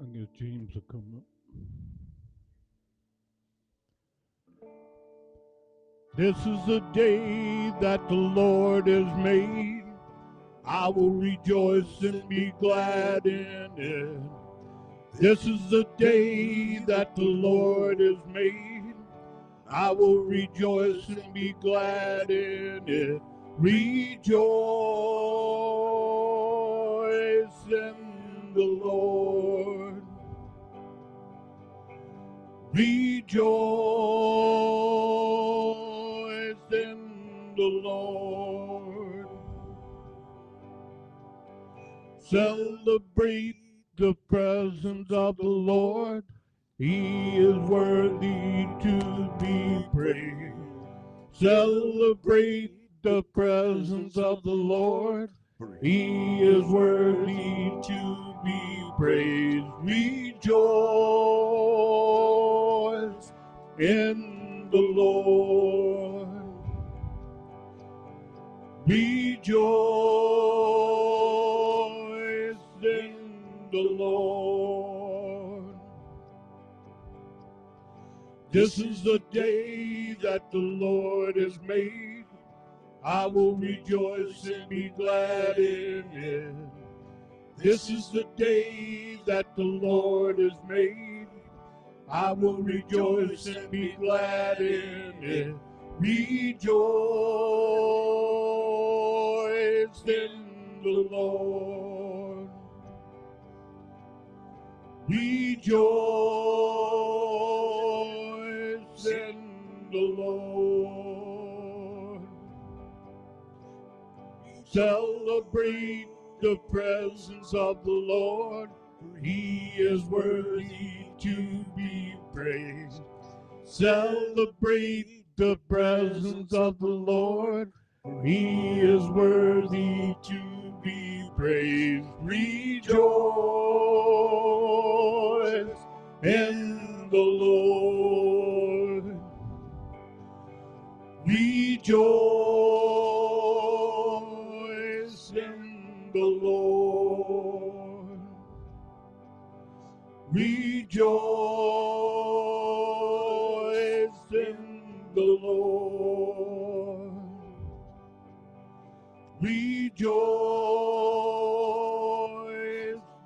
and get James to come up. This is the day that the Lord has made. I will rejoice and be glad in it. This is the day that the Lord has made. I will rejoice and be glad in it. Rejoice in the Lord. Rejoice in the Lord. Celebrate the presence of the Lord. He is worthy to be praised. Celebrate the presence of the Lord. He is worthy to be praised. Rejoice in the Lord. Rejoice in the Lord. This is the day that the Lord has made. I will rejoice and be glad in it. This is the day that the Lord has made. I will rejoice and be glad in it. Rejoice in the Lord. Rejoice in the Lord. Celebrate the presence of the Lord. for He is worthy to be praised. Celebrate the presence of the Lord. for He is worthy to be praised. Rejoice in the Lord. Rejoice the Lord. Rejoice in the Lord. Rejoice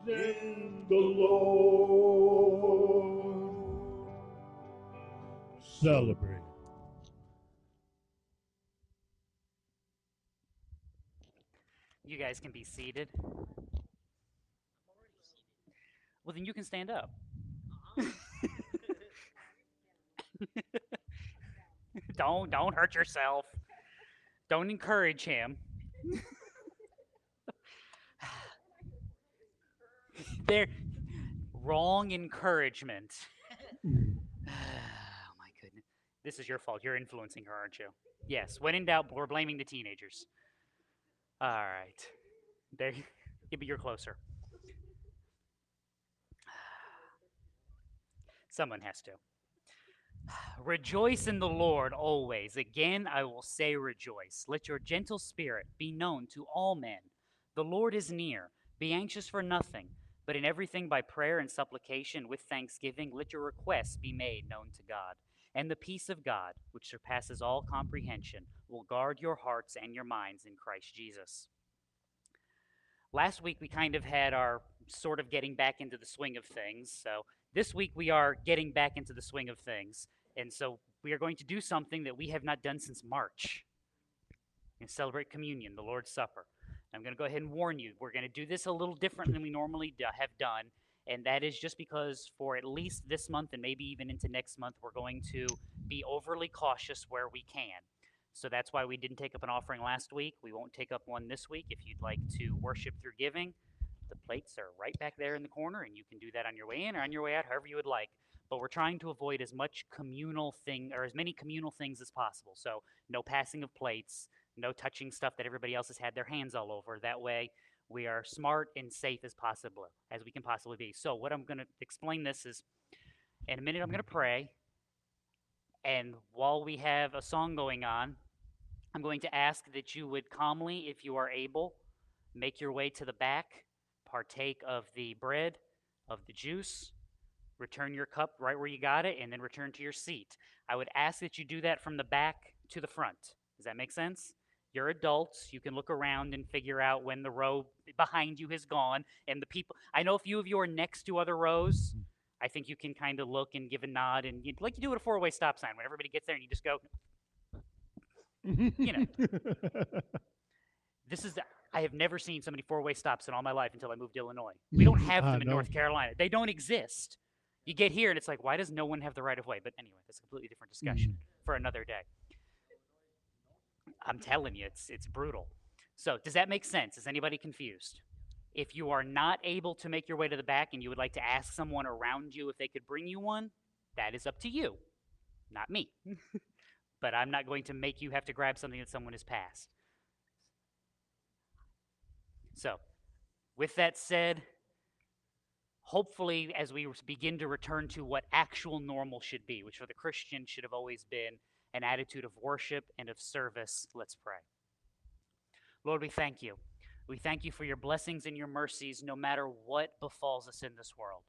in the Lord. Celebrate. Guys can be seated. Well, then you can stand up. don't don't hurt yourself. Don't encourage him. They're wrong encouragement. oh my goodness. This is your fault. You're influencing her, aren't you? Yes. When in doubt, we're blaming the teenagers. All right. There. Yeah, but you're closer. Someone has to. Rejoice in the Lord always. Again, I will say rejoice. Let your gentle spirit be known to all men. The Lord is near. Be anxious for nothing, but in everything by prayer and supplication with thanksgiving, let your requests be made known to God. And the peace of God, which surpasses all comprehension, will guard your hearts and your minds in Christ Jesus. Last week, we kind of had our sort of getting back into the swing of things. So this week, we are getting back into the swing of things. And so we are going to do something that we have not done since March. To celebrate communion, the Lord's Supper. I'm going to go ahead and warn you, we're going to do this a little different than we normally do, have done. And that is just because for at least this month and maybe even into next month, we're going to be overly cautious where we can. So that's why we didn't take up an offering last week. We won't take up one this week. If you'd like to worship through giving, the plates are right back there in the corner, and you can do that on your way in or on your way out, however you would like. But we're trying to avoid as much communal thing or as many communal things as possible. So no passing of plates, no touching stuff that everybody else has had their hands all over. That way, we are smart and safe as possible as we can possibly be. So what I'm going to explain this is, in a minute I'm going to pray, and while we have a song going on, I'm going to ask that you would calmly, if you are able, make your way to the back, partake of the bread, of the juice, return your cup right where you got it, and then return to your seat. I would ask that you do that from the back to the front. Does that make sense? You're adults. You can look around and figure out when the row behind you has gone and the people. I know a few of you are next to other rows. Mm-hmm. I think you can kind of look and give a nod and like you do at a four-way stop sign when everybody gets there and you just go. You know. This is I have never seen so many four-way stops in all my life until I moved to Illinois. We don't have them ah, in know. North Carolina. They don't exist. You get here and it's like, why does no one have the right of way? But anyway, that's a completely different discussion mm. for another day. I'm telling you, it's it's brutal. So, does that make sense? Is anybody confused? If you are not able to make your way to the back and you would like to ask someone around you if they could bring you one, that is up to you, not me. but I'm not going to make you have to grab something that someone has passed. So, with that said, hopefully, as we begin to return to what actual normal should be, which for the Christian should have always been an attitude of worship and of service, let's pray. Lord, we thank you. We thank you for your blessings and your mercies no matter what befalls us in this world.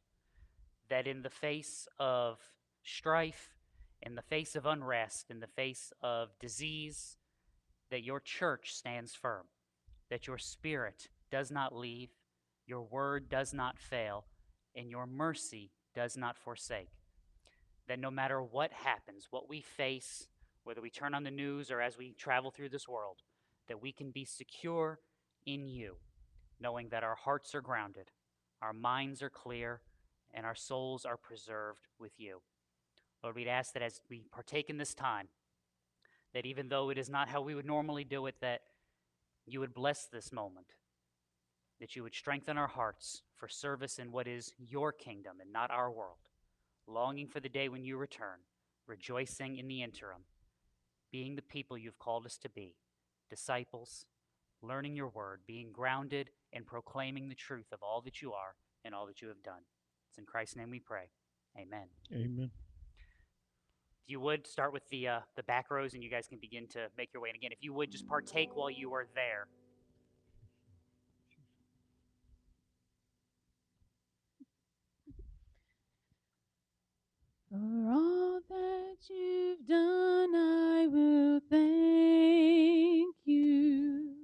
That in the face of strife, in the face of unrest, in the face of disease, that your church stands firm, that your spirit does not leave, your word does not fail, and your mercy does not forsake. That no matter what happens, what we face, whether we turn on the news or as we travel through this world, that we can be secure in you, knowing that our hearts are grounded, our minds are clear, and our souls are preserved with you. Lord, we'd ask that as we partake in this time, that even though it is not how we would normally do it, that you would bless this moment, that you would strengthen our hearts for service in what is your kingdom and not our world, longing for the day when you return, rejoicing in the interim, being the people you've called us to be, disciples, learning your word, being grounded and proclaiming the truth of all that you are and all that you have done. It's in Christ's name we pray. Amen. Amen. You would start with the uh, the back rows, and you guys can begin to make your way. And again, if you would just partake while you are there. For all that you've done, I will thank you.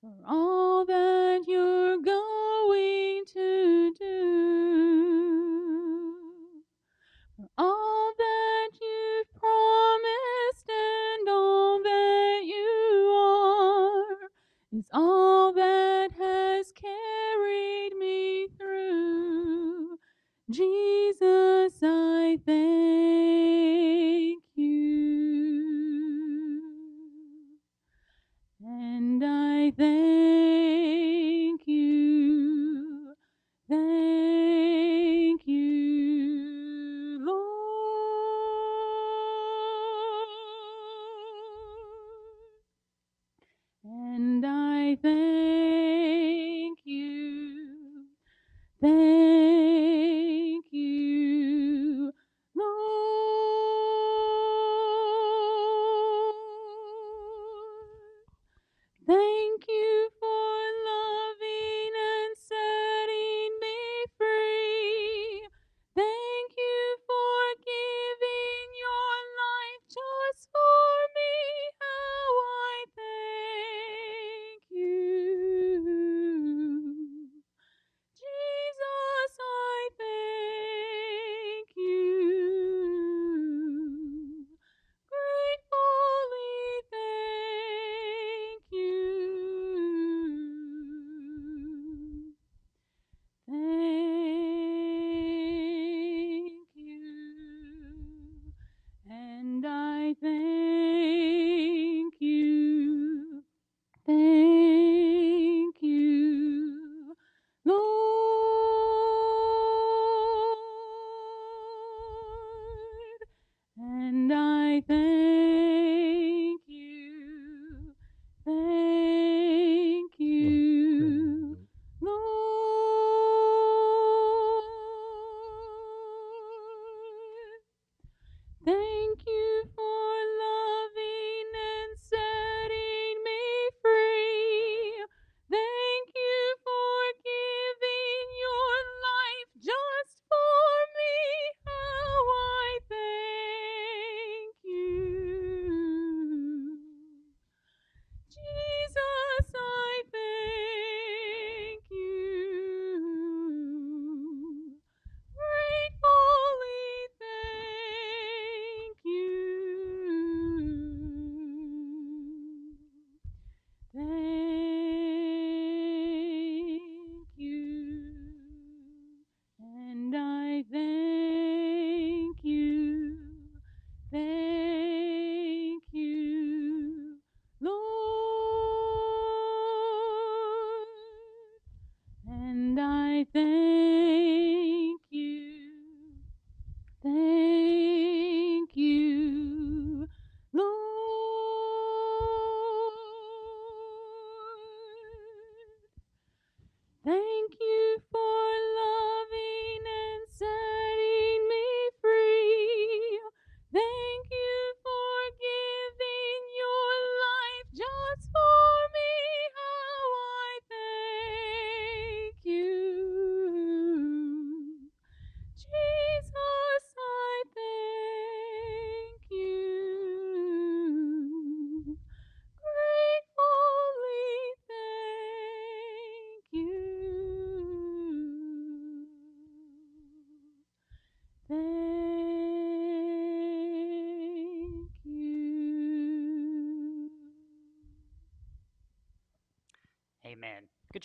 For all that you're going to do. For all all that has carried me through. Jesus, I thank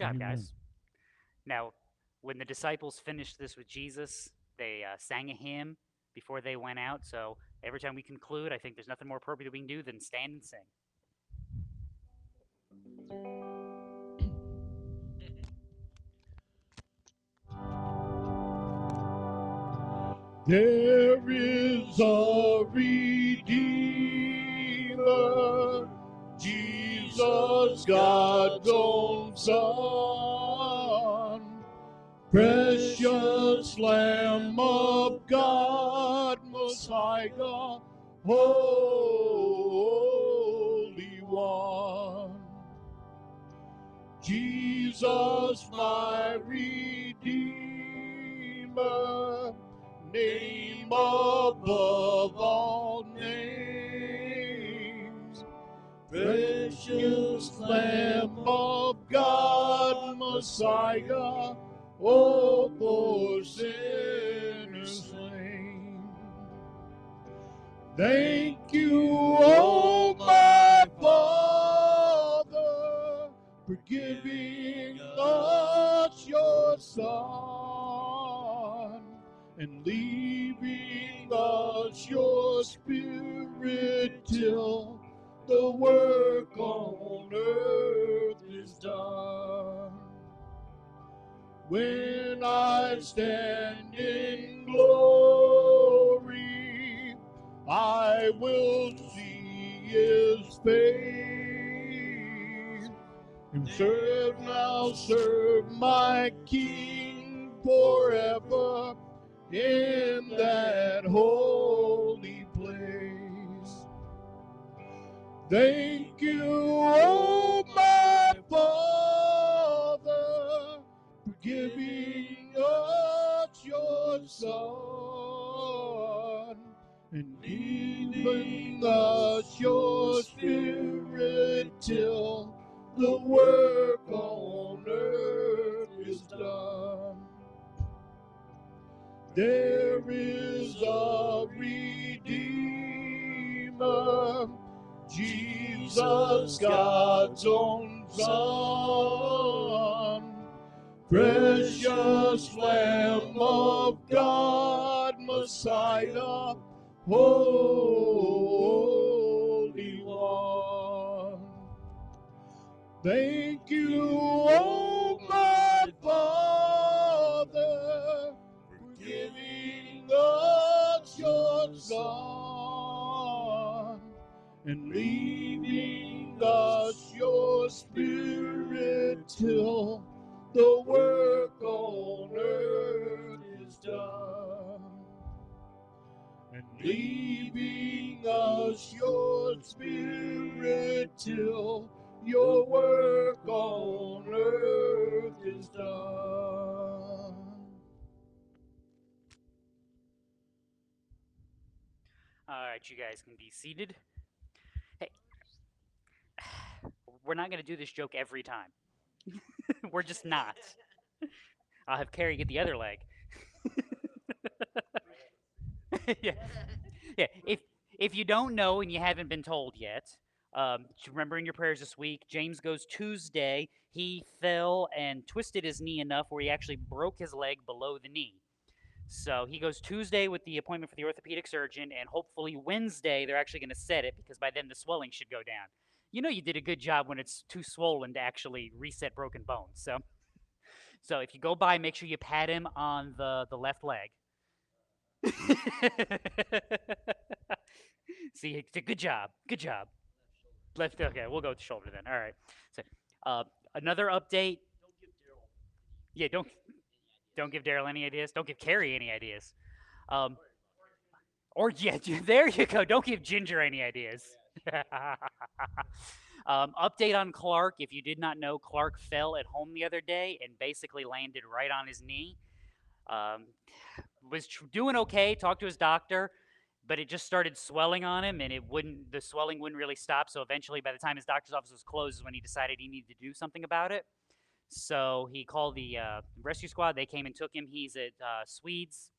job, Amen. guys. Now, when the disciples finished this with Jesus, they uh, sang a hymn before they went out. So every time we conclude, I think there's nothing more appropriate we can do than stand and sing. There is a Redeemer, Jesus, God's own Son, precious Lamb of God, Messiah, Holy One. Jesus, my Redeemer, name above all names. Precious Lamb of God, Messiah, oh, for sinners slain. Thank you, oh my Father, for giving us your Son and leaving us your Spirit till the work When I stand in glory, I will see his face and serve now, serve my King forever in that holy place. Thank you, oh my Father, Son and giving us your Spirit till the work on earth is done. There is a Redeemer, Jesus, God's own Son, precious Lamb of God, Messiah, Holy One. Thank you, oh my Father, for giving us your Son and leaving us your Spirit till the work on earth is done. And leaving us your Spirit till your work on earth is done. All right, you guys can be seated. Hey, we're not going to do this joke every time. we're just not. I'll have Carrie get the other leg. yeah, yeah. If if you don't know and you haven't been told yet, um, remember in your prayers this week, James goes Tuesday. He fell and twisted his knee enough where he actually broke his leg below the knee. So he goes Tuesday with the appointment for the orthopedic surgeon, and hopefully Wednesday they're actually going to set it because by then the swelling should go down. You know you did a good job when it's too swollen to actually reset broken bones. So, So if you go by, make sure you pat him on the, the left leg. See, it's a good job. Good job. Left. Okay, we'll go with the shoulder then. All right. So, uh, another update. Yeah, don't don't give Daryl any ideas. Don't give Carrie any ideas. Um, or yeah, there you go. Don't give Ginger any ideas. um, update on Clark. If you did not know, Clark fell at home the other day and basically landed right on his knee. Um, was tr- doing okay. Talked to his doctor, but it just started swelling on him, and it wouldn't. The swelling wouldn't really stop. So eventually, by the time his doctor's office was closed, is when he decided he needed to do something about it. So he called the uh, rescue squad. They came and took him. He's at uh, Swedes.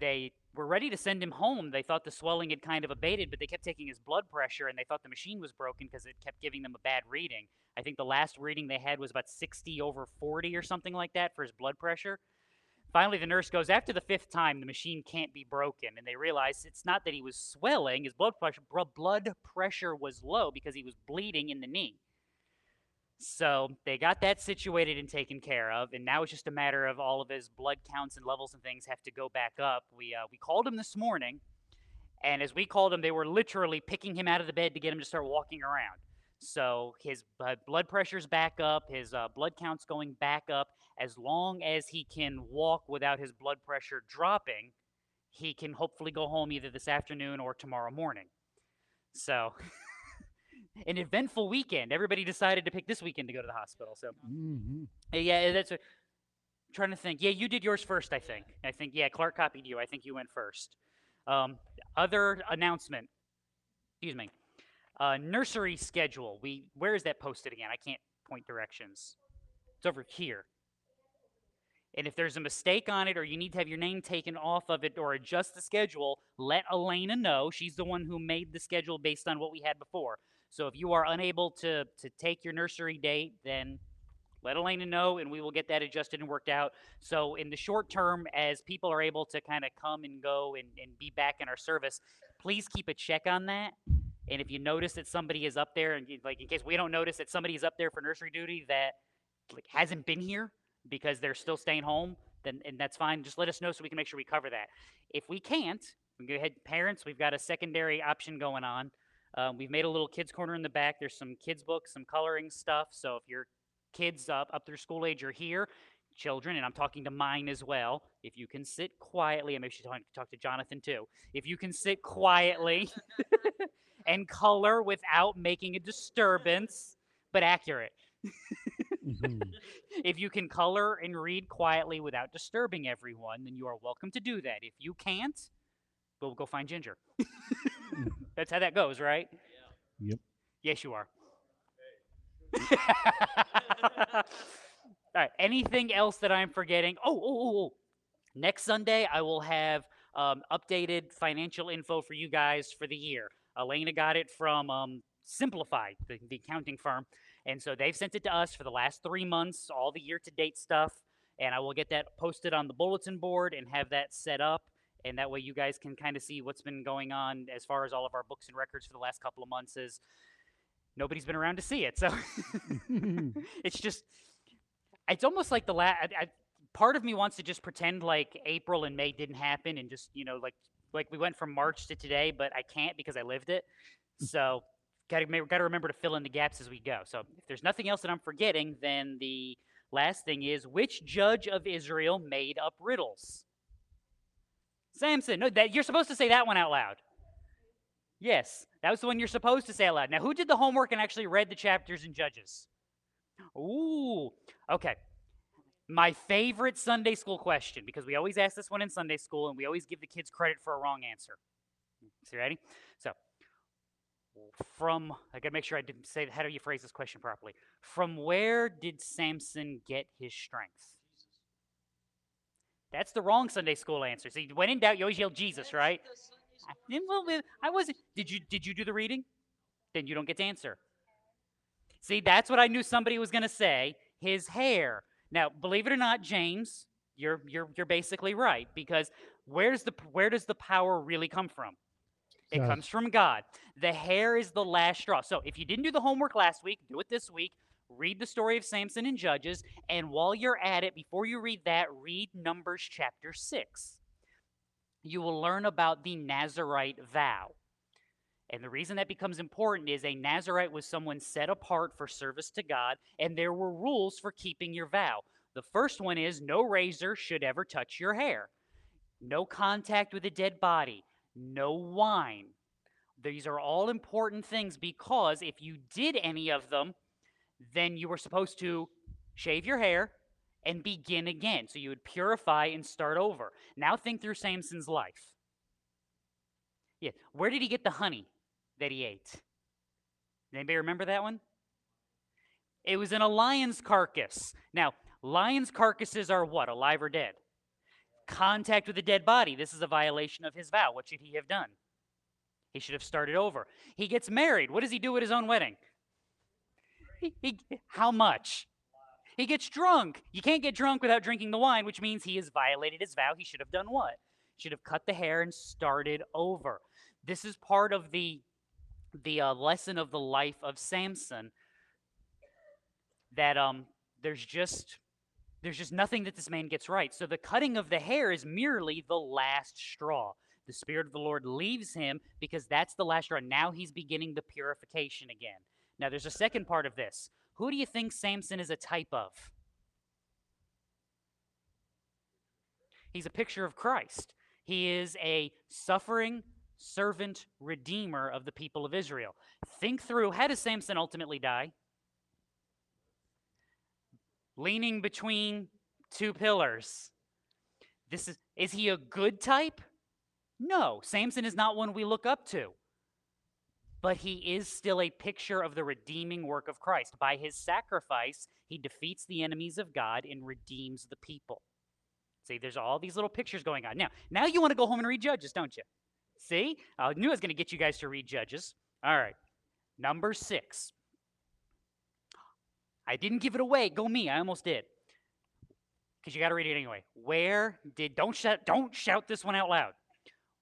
They were ready to send him home. They thought the swelling had kind of abated, but they kept taking his blood pressure, and they thought the machine was broken because it kept giving them a bad reading. I think the last reading they had was about 60 over 40 or something like that for his blood pressure. Finally, the nurse goes, after the fifth time, the machine can't be broken. And they realize it's not that he was swelling, his blood pressure, blood pressure was low because he was bleeding in the knee. So they got that situated and taken care of, and now it's just a matter of all of his blood counts and levels and things have to go back up. We uh, we called him this morning, and as we called him, they were literally picking him out of the bed to get him to start walking around. So his uh, blood pressure's back up, his uh, blood count's going back up. As long as he can walk without his blood pressure dropping, he can hopefully go home either this afternoon or tomorrow morning. So, an eventful weekend. Everybody decided to pick this weekend to go to the hospital. So, hmm uh, yeah, that's a, trying to think. Yeah, you did yours first, I think. I think, yeah, Clark copied you. I think you went first. Um, other announcement, excuse me, uh, nursery schedule. We Where is that posted again? I can't point directions. It's over here. And if there's a mistake on it or you need to have your name taken off of it or adjust the schedule, let Elena know. She's the one who made the schedule based on what we had before. So if you are unable to, to take your nursery date, then let Elena know and we will get that adjusted and worked out. So in the short term, as people are able to kind of come and go and, and be back in our service, please keep a check on that. And if you notice that somebody is up there, and like in case we don't notice that somebody is up there for nursery duty that like hasn't been here because they're still staying home, then and that's fine. Just let us know so we can make sure we cover that. If we can't, we go ahead, parents. We've got a secondary option going on. Um, we've made a little kids corner in the back. There's some kids books, some coloring stuff. So if your kids up up through school age are here, children, and I'm talking to mine as well. If you can sit quietly, and maybe should talk, talk to Jonathan too. If you can sit quietly and color without making a disturbance, but accurate. Mhm. If you can color and read quietly without disturbing everyone, then you are welcome to do that. If you can't, we'll go find Ginger. That's how that goes, right? Yeah. Yep. Yes, you are. All right. Anything else that I'm forgetting? Oh, oh, oh, oh. Next Sunday, I will have um, updated financial info for you guys for the year. Elena got it from um, Simplify, the, the accounting firm. And so they've sent it to us for the last three months, all the year to date stuff. And I will get that posted on the bulletin board and have that set up. And that way you guys can kind of see what's been going on as far as all of our books and records for the last couple of months is nobody's been around to see it. So it's just, it's almost like the last, part of me wants to just pretend like April and May didn't happen and just, you know, like, like we went from March to today, but I can't because I lived it. So got to got to remember to fill in the gaps as we go. So if there's nothing else that I'm forgetting, then the last thing is which judge of Israel made up riddles? Samson. No, that you're supposed to say that one out loud. Yes, that was the one you're supposed to say out loud. Now, who did the homework and actually read the chapters in Judges? Ooh, okay. My favorite Sunday school question, because we always ask this one in Sunday school and we always give the kids credit for a wrong answer. So, ready? So, from, I gotta make sure I didn't say, how do you phrase this question properly? From where did Samson get his strength? That's the wrong Sunday school answer. See, when in doubt, you always yell Jesus, right? I, well, well, I wasn't. Did you did you do the reading? Then you don't get to answer. See, that's what I knew somebody was going to say. His hair. Now, believe it or not, James, you're you're you're basically right because where's the where does the power really come from? It God. comes from God. The hair is the last straw. So if you didn't do the homework last week, do it this week. Read the story of Samson in Judges, and while you're at it, before you read that, read Numbers chapter 6. You will learn about the Nazarite vow. And the reason that becomes important is a Nazarite was someone set apart for service to God, and there were rules for keeping your vow. The first one is no razor should ever touch your hair, no contact with a dead body, no wine. These are all important things because if you did any of them, then you were supposed to shave your hair and begin again. So you would purify and start over. Now think through Samson's life. Yeah, where did he get the honey that he ate? Anybody remember that one? It was in a lion's carcass. Now, lions' carcasses are what? Alive or dead? Contact with a dead body. This is a violation of his vow. What should he have done? He should have started over. He gets married. What does he do at his own wedding? He, how much? He gets drunk. You can't get drunk without drinking the wine, which means he has violated his vow. He should have done what? Should have cut the hair and started over. This is part of the the uh, lesson of the life of Samson. That um, there's just there's just nothing that this man gets right. So the cutting of the hair is merely the last straw. The Spirit of the Lord leaves him because that's the last straw. Now he's beginning the purification again. Now, there's a second part of this. Who do you think Samson is a type of? He's a picture of Christ. He is a suffering servant redeemer of the people of Israel. Think through how does Samson ultimately die? Leaning between two pillars. This is is he a good type? No, Samson is not one we look up to but he is still a picture of the redeeming work of Christ. By his sacrifice, he defeats the enemies of God and redeems the people. See, there's all these little pictures going on. Now, now you want to go home and read Judges, don't you? See? I knew I was going to get you guys to read Judges. All right. Number six. I didn't give it away. Go me. I almost did. Because you got to read it anyway. Where did don't shout don't shout this one out loud.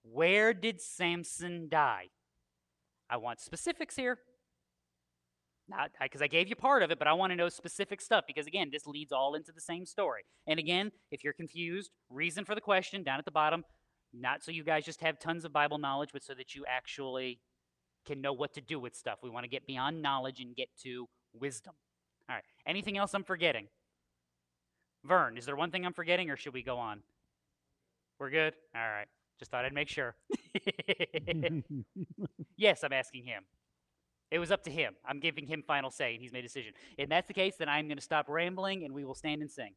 Where did Samson die? I want specifics here. Not because I gave you part of it, but I want to know specific stuff because again, this leads all into the same story. And again, if you're confused, reason for the question down at the bottom, not so you guys just have tons of Bible knowledge, but so that you actually can know what to do with stuff. We want to get beyond knowledge and get to wisdom. All right. Anything else I'm forgetting? Vern, is there one thing I'm forgetting or should we go on? We're good? All right. Just thought I'd make sure. yes, I'm asking him. It was up to him. I'm giving him final say, and he's made a decision. If that's the case, then I'm going to stop rambling, and we will stand and sing.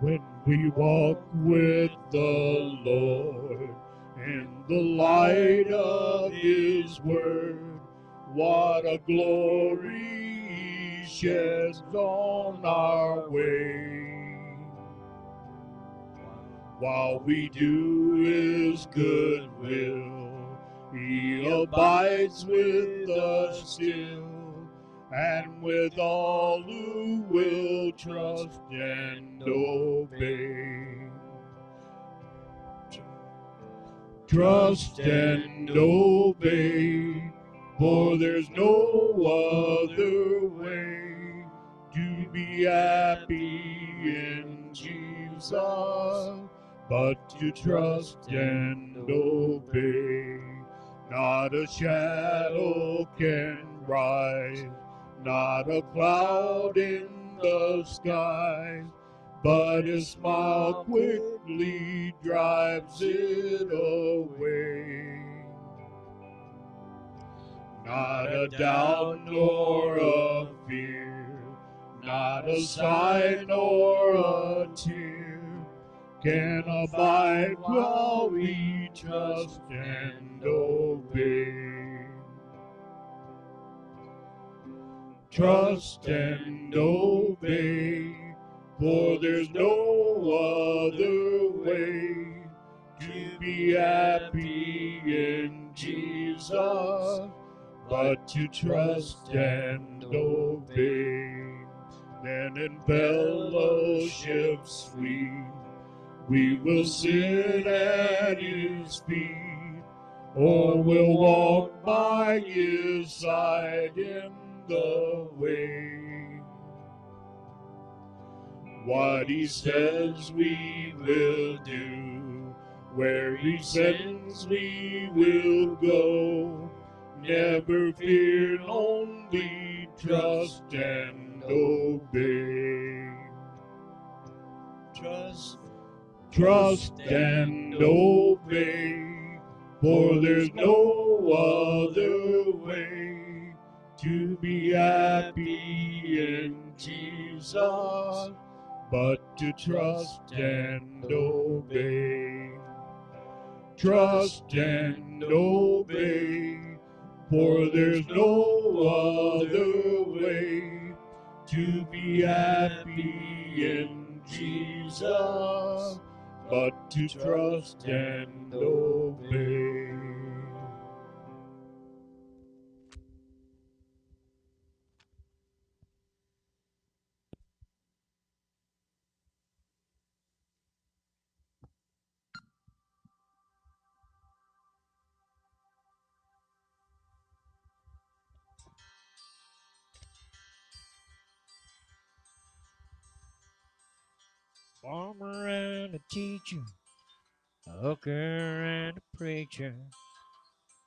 When we walk with the Lord in the light of His Word, what a glory he sheds on our way. While we do his good will, he abides with us still, and with all who will trust and obey. Trust and obey for there's no other way to be happy in Jesus but to trust and obey. Not a shadow can rise, not a cloud in the sky, but his smile quickly drives it away. Not a doubt nor a fear, not a sigh nor a tear can abide while we trust and obey. Trust and obey, for there's no other way to be happy in Jesus but to trust and obey. Then in fellowship sweet, We will sit at his feet, or will walk by his side in the way. What he says we will do, where he sends we will go. Never fear, only trust and obey. Trust, Trust and obey, for there's no other way to be happy in Jesus but to trust and obey. Trust and obey, for there's no other way to be happy in Jesus but to trust and obey. Farmer and a teacher, a hooker and a preacher,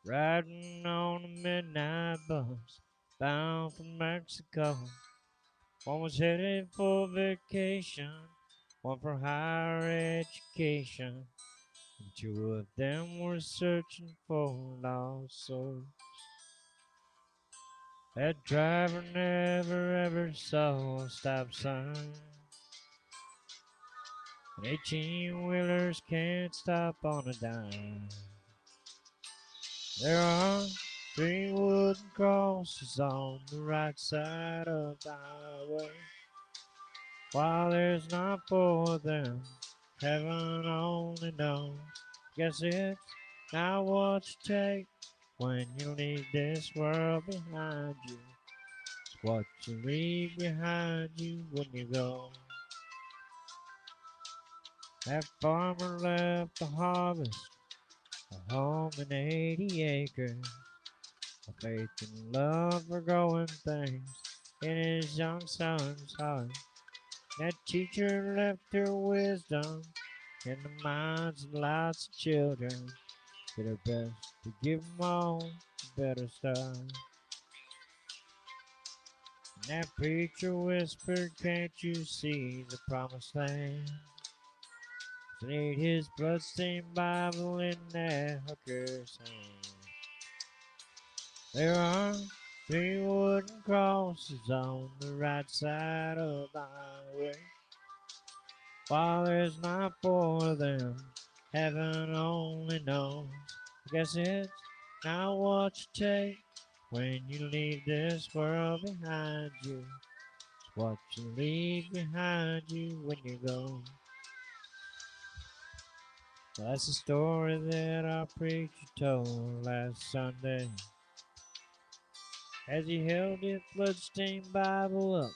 riding on a midnight bus bound for Mexico. One was headed for vacation, one for higher education, and two of them were searching for lost souls. That driver never ever saw a stop sign. Eighteen wheelers can't stop on a dime. There are three wooden crosses on the right side of the highway. While there's not four of them, heaven only knows. Guess it's not what you take when you leave this world behind you. It's what you leave behind you when you go. That farmer left the harvest, a home and 80 acres, a faith and love for growing things in his young son's heart. That teacher left her wisdom in the minds of lots of children. Did her best to give them all a better start. And that preacher whispered, Can't you see the promised land? Laid his bloodstained Bible in that hooker's hand. There are three wooden crosses on the right side of the highway. While there's not four of them, heaven only knows. I guess it's not what you take when you leave this world behind you. It's what you leave behind you when you go. That's the story that our preacher told last Sunday. As he held his bloodstained Bible up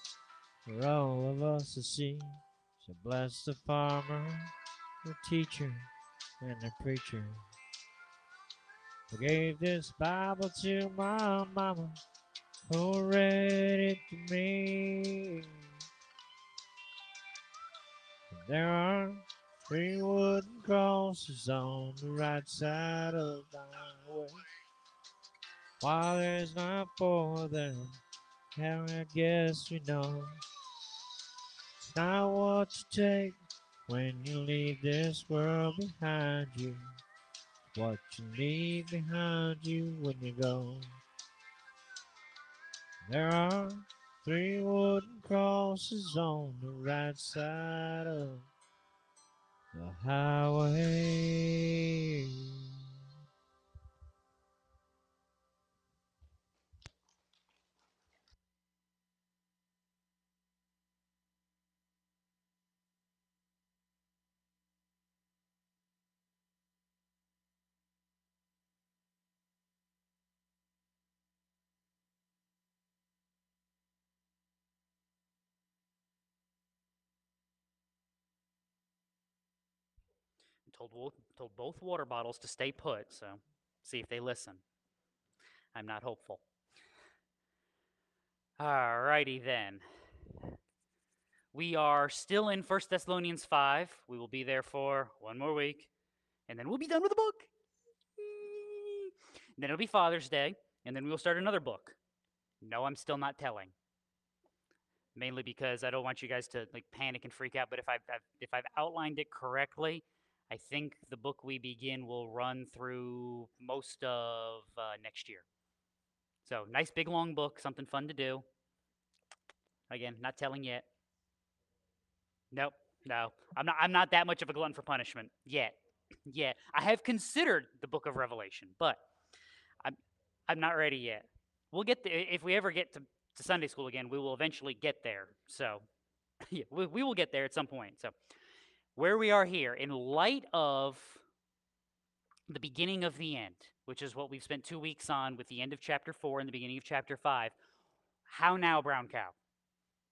for all of us to see. So bless the farmer, the teacher, and the preacher. I gave this Bible to my mama, who read it to me. There are three wooden crosses on the right side of the highway. While there's not four of them, how I guess we know. It's not what you take when you leave this world behind you. What you leave behind you when you go. There are three wooden crosses on the right side of the highway. Told, told both water bottles to stay put, so see if they listen. I'm not hopeful. Alrighty then. We are still in First Thessalonians 5. We will be there for one more week, and then we'll be done with the book. Then it'll be Father's Day, and then we will start another book. No, I'm still not telling. Mainly because I don't want you guys to like panic and freak out. But if I've, I've if I've outlined it correctly, I think the book we begin will run through most of uh, next year. So nice big long book, something fun to do. Again, not telling yet. Nope, no, I'm not. I'm not that much of a glutton for punishment yet. Yet I have considered the book of Revelation, but I'm I'm not ready yet. We'll get there if we ever get to, to Sunday school again. We will eventually get there. So yeah, we, we will get there at some point. So where we are here, in light of the beginning of the end, which is what we've spent two weeks on with the end of chapter four and the beginning of chapter five. How now, brown cow?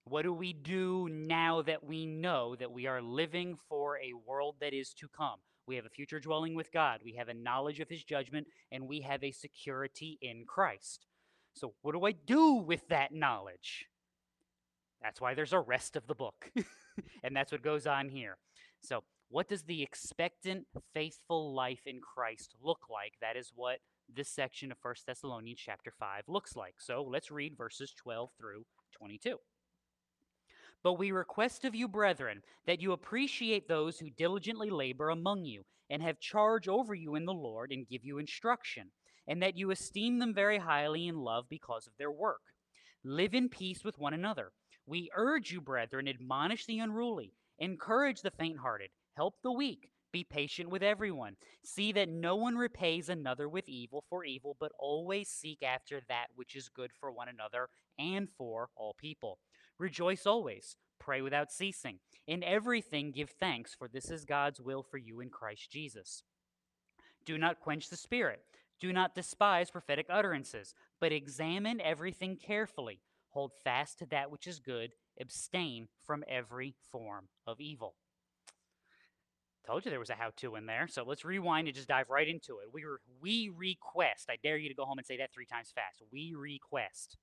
What do we do now that we know that we are living for a world that is to come? We have a future dwelling with God. We have a knowledge of his judgment, and we have a security in Christ. So, what do I do with that knowledge? That's why there's a rest of the book. and that's what goes on here. So, what does the expectant, faithful life in Christ look like? That is what this section of 1 Thessalonians chapter 5 looks like. So, let's read verses 12 through 22. But we request of you, brethren, that you appreciate those who diligently labor among you, and have charge over you in the Lord, and give you instruction, and that you esteem them very highly in love because of their work. Live in peace with one another. We urge you, brethren, admonish the unruly, encourage the faint hearted, help the weak, be patient with everyone. See that no one repays another with evil for evil, but always seek after that which is good for one another and for all people. Rejoice always, pray without ceasing. In everything give thanks, for this is God's will for you in Christ Jesus. Do not quench the spirit. Do not despise prophetic utterances, but examine everything carefully. Hold fast to that which is good. Abstain from every form of evil. Told you there was a how to in there. So let's rewind and just dive right into it. We, re- we request. I dare you to go home and say that three times fast. We request.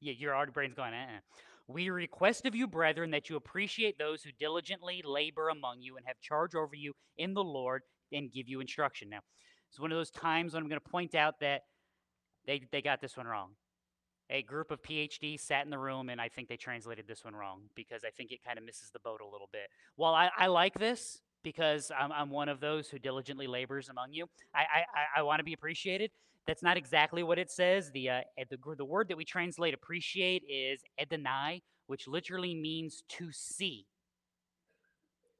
Yeah, your already brain's going, uh-uh. We request of you, brethren, that you appreciate those who diligently labor among you and have charge over you in the Lord and give you instruction. Now, it's one of those times when I'm going to point out that they, they got this one wrong. A group of PhDs sat in the room, and I think they translated this one wrong because I think it kind of misses the boat a little bit. While I, I like this because I'm, I'm one of those who diligently labors among you, I, I, I want to be appreciated. That's not exactly what it says. The, uh, the, the word that we translate appreciate is eidenai, which literally means to see.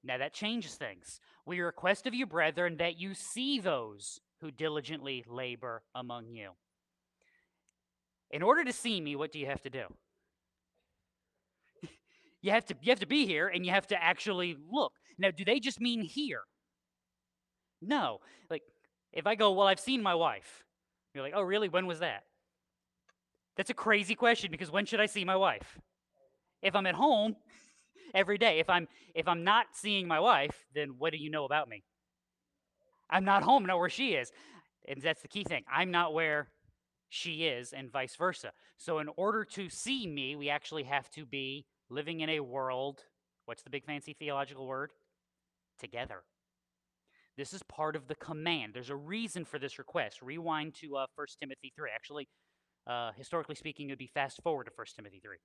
Now that changes things. We request of you, brethren, that you see those who diligently labor among you. In order to see me, what do you have to do? you have to you have to be here and you have to actually look. Now, do they just mean here? No. Like if I go, "Well, I've seen my wife." You're like, "Oh, really? When was that?" That's a crazy question because when should I see my wife? If I'm at home every day. If I'm if I'm not seeing my wife, then what do you know about me? I'm not home, know where she is. And that's the key thing. I'm not where she is, and vice versa. So, in order to see me, we actually have to be living in a world. What's the big fancy theological word? Together. This is part of the command. There's a reason for this request. Rewind to uh, 1 Timothy 3. Actually, uh, historically speaking, it would be fast forward to 1 Timothy 3.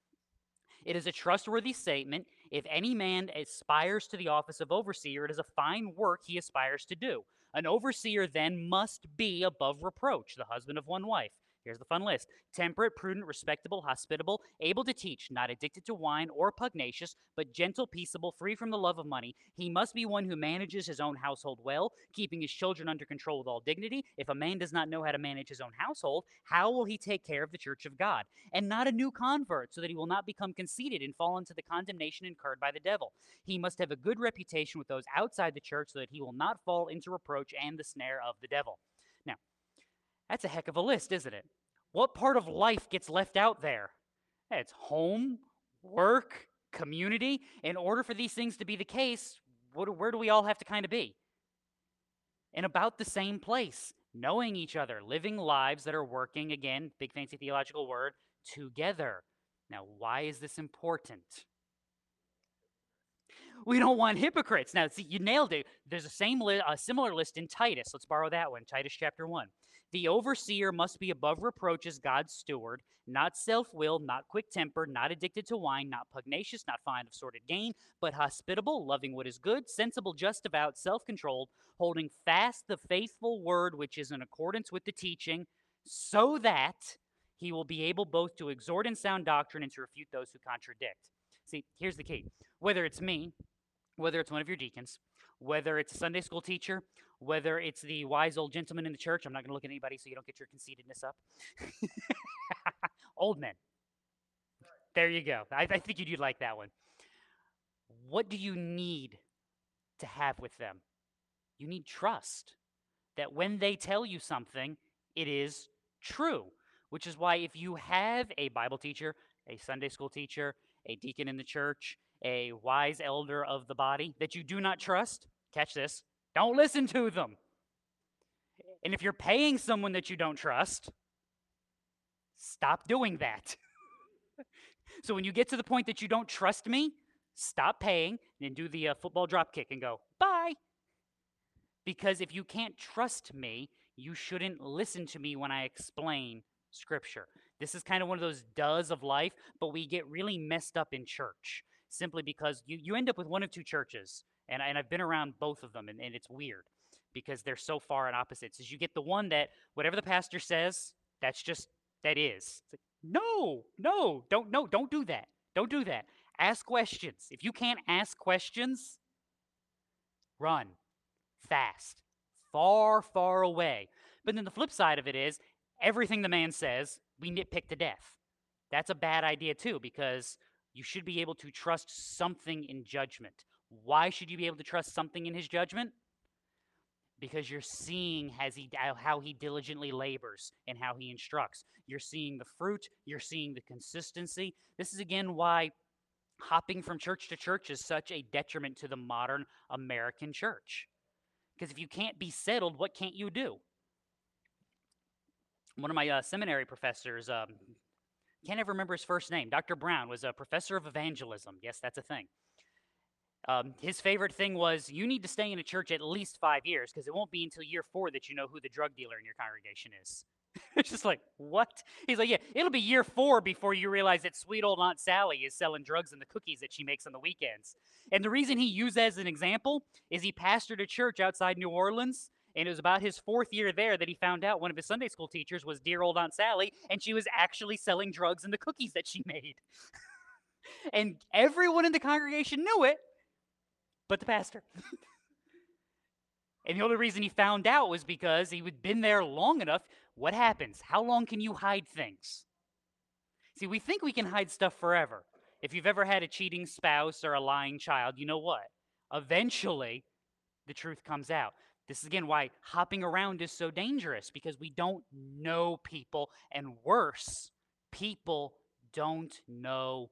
It is a trustworthy statement. If any man aspires to the office of overseer, it is a fine work he aspires to do. An overseer then must be above reproach, the husband of one wife. Here's the fun list temperate, prudent, respectable, hospitable, able to teach, not addicted to wine or pugnacious, but gentle, peaceable, free from the love of money. He must be one who manages his own household well, keeping his children under control with all dignity. If a man does not know how to manage his own household, how will he take care of the church of God? And not a new convert, so that he will not become conceited and fall into the condemnation incurred by the devil. He must have a good reputation with those outside the church, so that he will not fall into reproach and the snare of the devil. That's a heck of a list, isn't it? What part of life gets left out there? It's home, work, community. In order for these things to be the case, what, where do we all have to kind of be? in about the same place, knowing each other, living lives that are working, again, big fancy theological word, together. Now, why is this important? We don't want hypocrites. Now, see, you nailed it. There's a same li- a similar list in Titus. Let's borrow that one. Titus chapter 1. The overseer must be above reproach as God's steward, not self willed, not quick tempered, not addicted to wine, not pugnacious, not fond of sordid gain, but hospitable, loving what is good, sensible, just, devout, self controlled, holding fast the faithful word which is in accordance with the teaching, so that he will be able both to exhort in sound doctrine and to refute those who contradict. See, here's the key whether it's me, whether it's one of your deacons, whether it's a Sunday school teacher, whether it's the wise old gentleman in the church, I'm not going to look at anybody so you don't get your conceitedness up. old men. There you go. I, I think you'd like that one. What do you need to have with them? You need trust that when they tell you something, it is true. Which is why, if you have a Bible teacher, a Sunday school teacher, a deacon in the church, a wise elder of the body that you do not trust, catch this, don't listen to them. And if you're paying someone that you don't trust, stop doing that. so when you get to the point that you don't trust me, stop paying and do the uh, football drop kick and go, bye. Because if you can't trust me, you shouldn't listen to me when I explain scripture. This is kind of one of those does of life, but we get really messed up in church simply because you, you end up with one of two churches. And, and I've been around both of them, and, and it's weird because they're so far in opposites. Is you get the one that whatever the pastor says, that's just that is. Like, no, no, don't no, don't do that. Don't do that. Ask questions. If you can't ask questions, run fast, far, far away. But then the flip side of it is everything the man says, we nitpick to death. That's a bad idea too, because you should be able to trust something in judgment. Why should you be able to trust something in his judgment? Because you're seeing has he, how he diligently labors and how he instructs. You're seeing the fruit, you're seeing the consistency. This is again why hopping from church to church is such a detriment to the modern American church. Because if you can't be settled, what can't you do? One of my uh, seminary professors, um, can't ever remember his first name. Dr. Brown was a professor of evangelism. Yes, that's a thing. Um, his favorite thing was you need to stay in a church at least five years because it won't be until year four that you know who the drug dealer in your congregation is. it's just like, what? He's like, yeah, it'll be year four before you realize that sweet old Aunt Sally is selling drugs and the cookies that she makes on the weekends. And the reason he used as an example is he pastored a church outside New Orleans and it was about his fourth year there that he found out one of his Sunday school teachers was dear old Aunt Sally, and she was actually selling drugs in the cookies that she made. and everyone in the congregation knew it, but the pastor. and the only reason he found out was because he had been there long enough. What happens? How long can you hide things? See, we think we can hide stuff forever. If you've ever had a cheating spouse or a lying child, you know what? Eventually, the truth comes out. This is again why hopping around is so dangerous because we don't know people, and worse, people don't know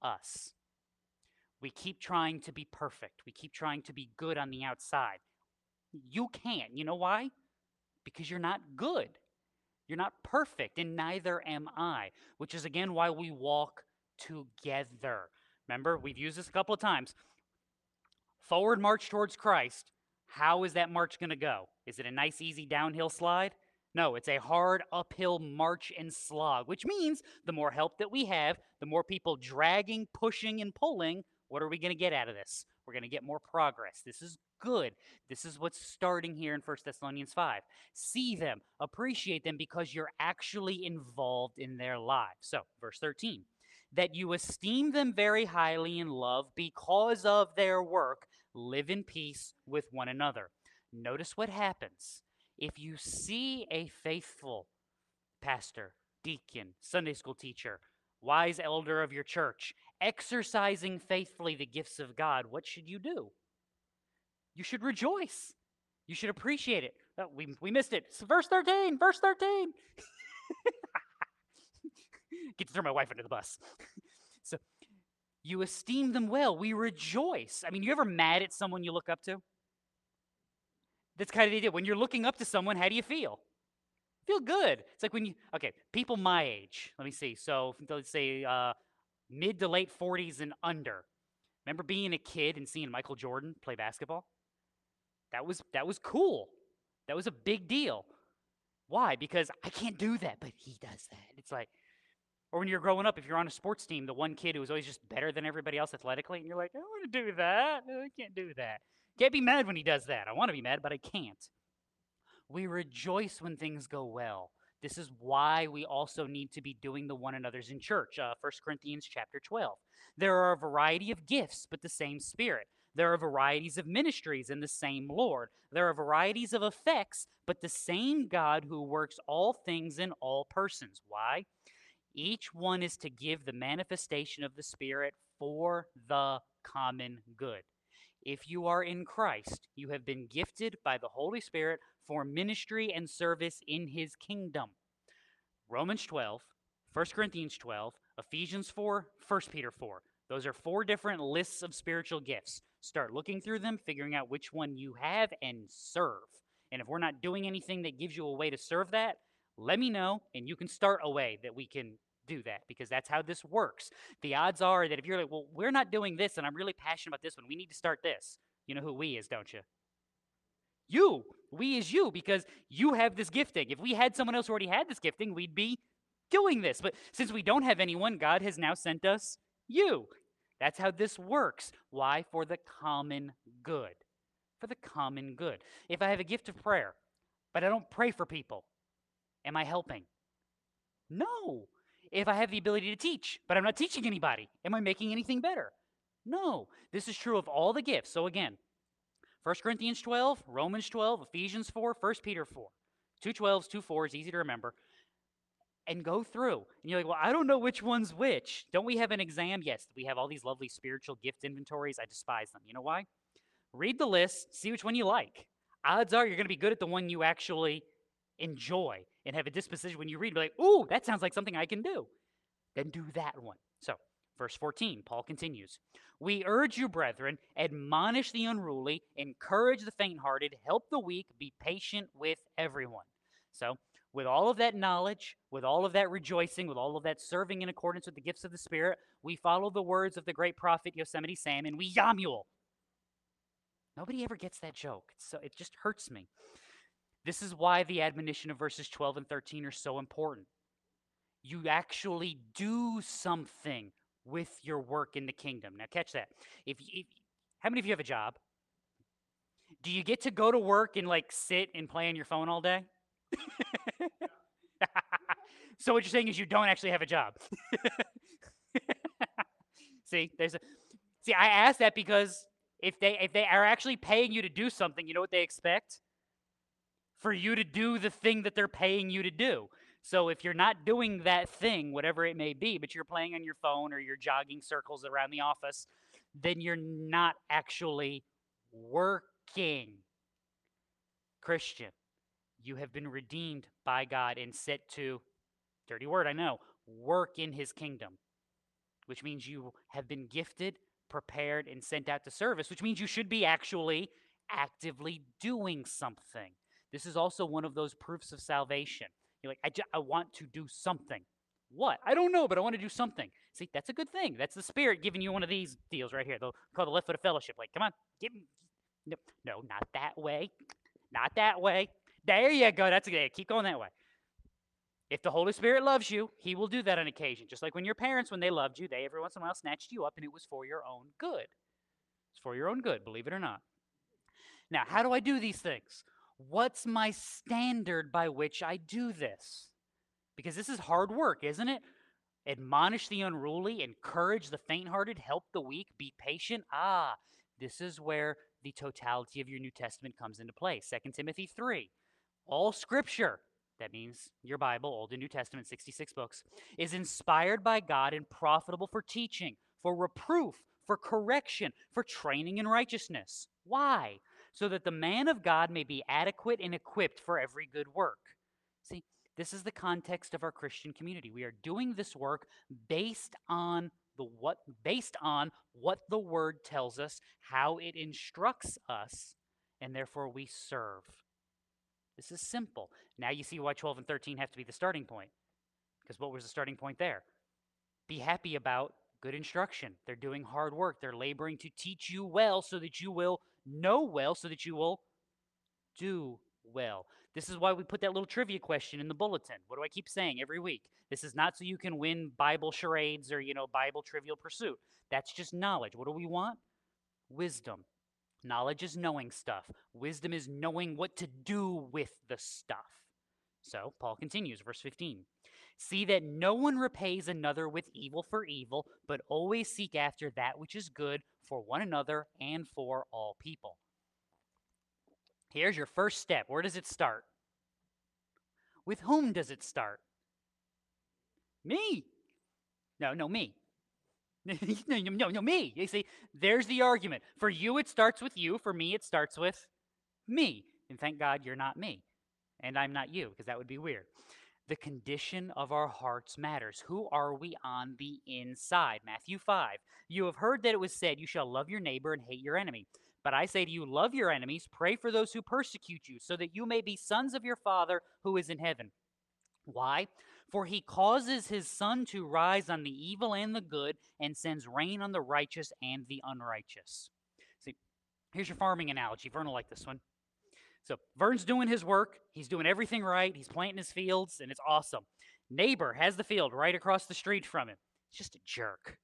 us. We keep trying to be perfect, we keep trying to be good on the outside. You can't. You know why? Because you're not good. You're not perfect, and neither am I, which is again why we walk together. Remember, we've used this a couple of times. Forward march towards Christ how is that march going to go? Is it a nice, easy downhill slide? No, it's a hard uphill march and slog, which means the more help that we have, the more people dragging, pushing, and pulling, what are we going to get out of this? We're going to get more progress. This is good. This is what's starting here in 1 Thessalonians 5. See them, appreciate them because you're actually involved in their lives. So, verse 13 that you esteem them very highly in love because of their work live in peace with one another. Notice what happens. If you see a faithful pastor, deacon, Sunday school teacher, wise elder of your church, exercising faithfully the gifts of God, what should you do? You should rejoice. You should appreciate it. Oh, we, we missed it. It's verse 13, verse 13. Get to throw my wife under the bus. so you esteem them well. We rejoice. I mean, you ever mad at someone you look up to? That's kind of the idea. When you're looking up to someone, how do you feel? Feel good. It's like when you, okay, people my age, let me see. So let's say uh, mid to late 40s and under. Remember being a kid and seeing Michael Jordan play basketball? That was that was cool. That was a big deal. Why? Because I can't do that, but he does that. It's like, or when you're growing up, if you're on a sports team, the one kid who was always just better than everybody else athletically, and you're like, I want to do that. I can't do that. Can't be mad when he does that. I want to be mad, but I can't. We rejoice when things go well. This is why we also need to be doing the one another's in church. Uh, 1 Corinthians chapter 12. There are a variety of gifts, but the same Spirit. There are varieties of ministries in the same Lord. There are varieties of effects, but the same God who works all things in all persons. Why? Each one is to give the manifestation of the Spirit for the common good. If you are in Christ, you have been gifted by the Holy Spirit for ministry and service in his kingdom. Romans 12, 1 Corinthians 12, Ephesians 4, 1 Peter 4. Those are four different lists of spiritual gifts. Start looking through them, figuring out which one you have, and serve. And if we're not doing anything that gives you a way to serve that, let me know, and you can start a way that we can do that because that's how this works. The odds are that if you're like, well, we're not doing this and I'm really passionate about this one, we need to start this. You know who we is, don't you? You. We is you because you have this gifting. If we had someone else who already had this gifting, we'd be doing this. But since we don't have anyone, God has now sent us you. That's how this works. Why? For the common good. For the common good. If I have a gift of prayer, but I don't pray for people, am I helping? No if I have the ability to teach, but I'm not teaching anybody? Am I making anything better? No. This is true of all the gifts. So again, 1 Corinthians 12, Romans 12, Ephesians 4, 1 Peter 4. Two 12s, two 4s, easy to remember. And go through. And you're like, well, I don't know which one's which. Don't we have an exam? Yes, we have all these lovely spiritual gift inventories. I despise them. You know why? Read the list, see which one you like. Odds are you're going to be good at the one you actually enjoy and have a disposition when you read, be like, ooh, that sounds like something I can do. Then do that one. So, verse 14, Paul continues We urge you, brethren, admonish the unruly, encourage the faint hearted, help the weak, be patient with everyone. So, with all of that knowledge, with all of that rejoicing, with all of that serving in accordance with the gifts of the Spirit, we follow the words of the great prophet Yosemite Sam and we Yamuel. Nobody ever gets that joke. So it just hurts me. This is why the admonition of verses 12 and 13 are so important. You actually do something with your work in the kingdom. Now, catch that. If, if how many of you have a job? Do you get to go to work and like sit and play on your phone all day? so what you're saying is you don't actually have a job. see, there's a see. I ask that because if they if they are actually paying you to do something, you know what they expect? For you to do the thing that they're paying you to do. So if you're not doing that thing, whatever it may be, but you're playing on your phone or you're jogging circles around the office, then you're not actually working. Christian, you have been redeemed by God and set to, dirty word, I know, work in his kingdom, which means you have been gifted, prepared, and sent out to service, which means you should be actually actively doing something. This is also one of those proofs of salvation. You're like, I, want to do something. What? I don't know, but I want to do something. See, that's a good thing. That's the Spirit giving you one of these deals right here. They'll call the left foot of fellowship. Like, come on, give me. No, no, not that way. Not that way. There you go. That's a good. Keep going that way. If the Holy Spirit loves you, He will do that on occasion. Just like when your parents, when they loved you, they every once in a while snatched you up, and it was for your own good. It's for your own good, believe it or not. Now, how do I do these things? What's my standard by which I do this? Because this is hard work, isn't it? Admonish the unruly, encourage the faint hearted, help the weak, be patient. Ah, this is where the totality of your New Testament comes into play. 2 Timothy 3. All scripture, that means your Bible, Old and New Testament, 66 books, is inspired by God and profitable for teaching, for reproof, for correction, for training in righteousness. Why? So that the man of God may be adequate and equipped for every good work. See, this is the context of our Christian community. We are doing this work based on the what based on what the word tells us, how it instructs us, and therefore we serve. This is simple. Now you see why 12 and 13 have to be the starting point. Because what was the starting point there? Be happy about good instruction. They're doing hard work. They're laboring to teach you well so that you will know well, so that you will do well. This is why we put that little trivia question in the bulletin. What do I keep saying every week? This is not so you can win Bible charades or, you know, Bible trivial pursuit. That's just knowledge. What do we want? Wisdom. Knowledge is knowing stuff. Wisdom is knowing what to do with the stuff. So, Paul continues, verse 15. See that no one repays another with evil for evil, but always seek after that which is good for one another and for all people. Here's your first step. Where does it start? With whom does it start? Me. No, no, me. no, no, no, me. You see, there's the argument. For you, it starts with you. For me, it starts with me. And thank God you're not me. And I'm not you, because that would be weird. The condition of our hearts matters. Who are we on the inside? Matthew 5. You have heard that it was said, You shall love your neighbor and hate your enemy. But I say to you, love your enemies, pray for those who persecute you, so that you may be sons of your Father who is in heaven. Why? For he causes his sun to rise on the evil and the good, and sends rain on the righteous and the unrighteous. See, here's your farming analogy. Vern will like this one. So Vern's doing his work. He's doing everything right. He's planting his fields, and it's awesome. Neighbor has the field right across the street from him. He's just a jerk.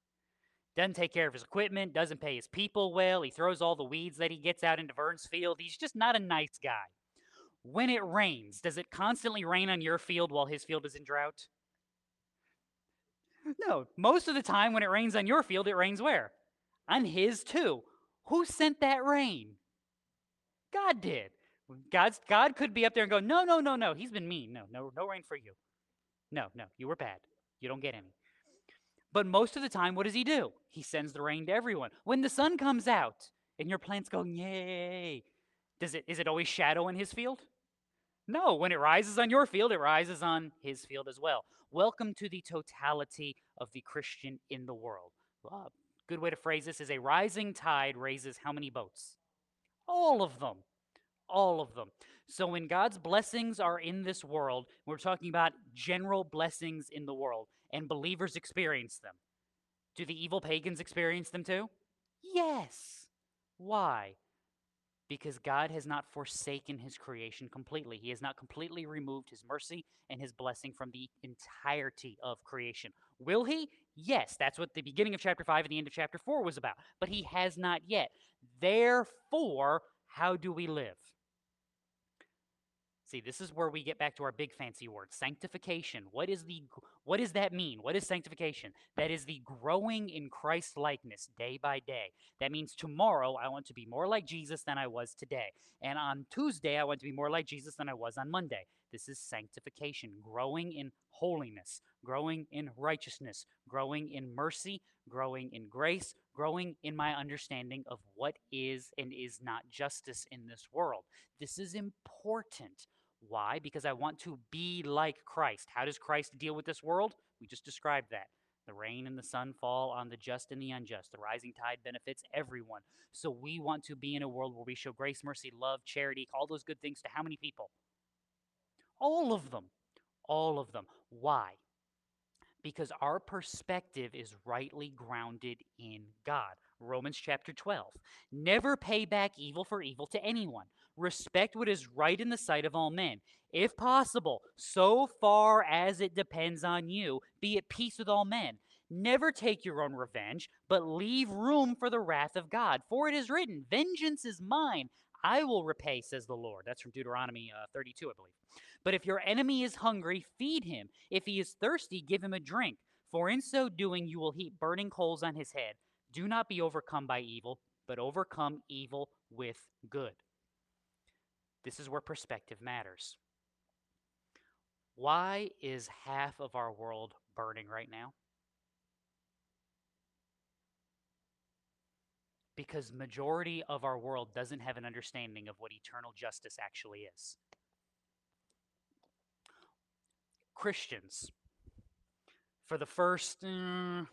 Doesn't take care of his equipment, doesn't pay his people well. He throws all the weeds that he gets out into Vern's field. He's just not a nice guy. When it rains, does it constantly rain on your field while his field is in drought? No, most of the time when it rains on your field, it rains where? On his too. Who sent that rain? God did. God's God could be up there and go, no, no, no, no. He's been mean. No, no, no rain for you. No, no, you were bad. You don't get any. But most of the time, what does he do? He sends the rain to everyone. When the sun comes out and your plant's going, yay, does it is it always shadow in his field? No, when it rises on your field, it rises on his field as well. Welcome to the totality of the Christian in the world. Good way to phrase this is a rising tide raises how many boats? All of them all of them. So when God's blessings are in this world, we're talking about general blessings in the world, and believers experience them. Do the evil pagans experience them too? Yes. Why? Because God has not forsaken his creation completely. He has not completely removed his mercy and his blessing from the entirety of creation. Will he? Yes. That's what the beginning of chapter 5 and the end of chapter 4 was about. But he has not yet. Therefore, how do we live? See, this is where we get back to our big fancy word, sanctification. What is the what does that mean? What is sanctification? That is the growing in Christ likeness day by day. That means tomorrow I want to be more like Jesus than I was today. And on Tuesday I want to be more like Jesus than I was on Monday. This is sanctification, growing in holiness, growing in righteousness, growing in mercy, growing in grace, growing in my understanding of what is and is not justice in this world. This is important why? Because I want to be like Christ. How does Christ deal with this world? We just described that. The rain and the sun fall on the just and the unjust. The rising tide benefits everyone. So we want to be in a world where we show grace, mercy, love, charity, all those good things to how many people? All of them. All of them. Why? Because our perspective is rightly grounded in God. Romans chapter 12. Never pay back evil for evil to anyone. Respect what is right in the sight of all men. If possible, so far as it depends on you, be at peace with all men. Never take your own revenge, but leave room for the wrath of God. For it is written, Vengeance is mine. I will repay, says the Lord. That's from Deuteronomy uh, 32, I believe. But if your enemy is hungry, feed him. If he is thirsty, give him a drink. For in so doing, you will heap burning coals on his head. Do not be overcome by evil, but overcome evil with good. This is where perspective matters. Why is half of our world burning right now? Because majority of our world doesn't have an understanding of what eternal justice actually is. Christians, for the first mm,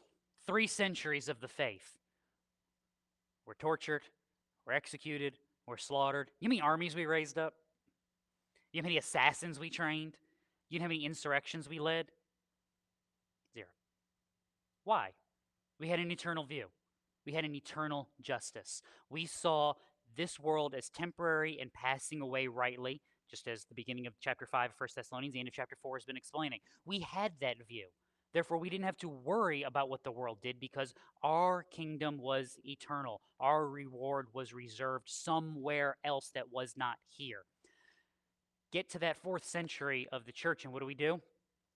three centuries of the faith, were tortured, were executed, were slaughtered? You know many armies we raised up? You know how many assassins we trained? You know how many insurrections we led? Zero. Why? We had an eternal view. We had an eternal justice. We saw this world as temporary and passing away rightly, just as the beginning of chapter 5 of 1 Thessalonians, the end of chapter 4 has been explaining. We had that view. Therefore, we didn't have to worry about what the world did because our kingdom was eternal. Our reward was reserved somewhere else that was not here. Get to that fourth century of the church, and what do we do?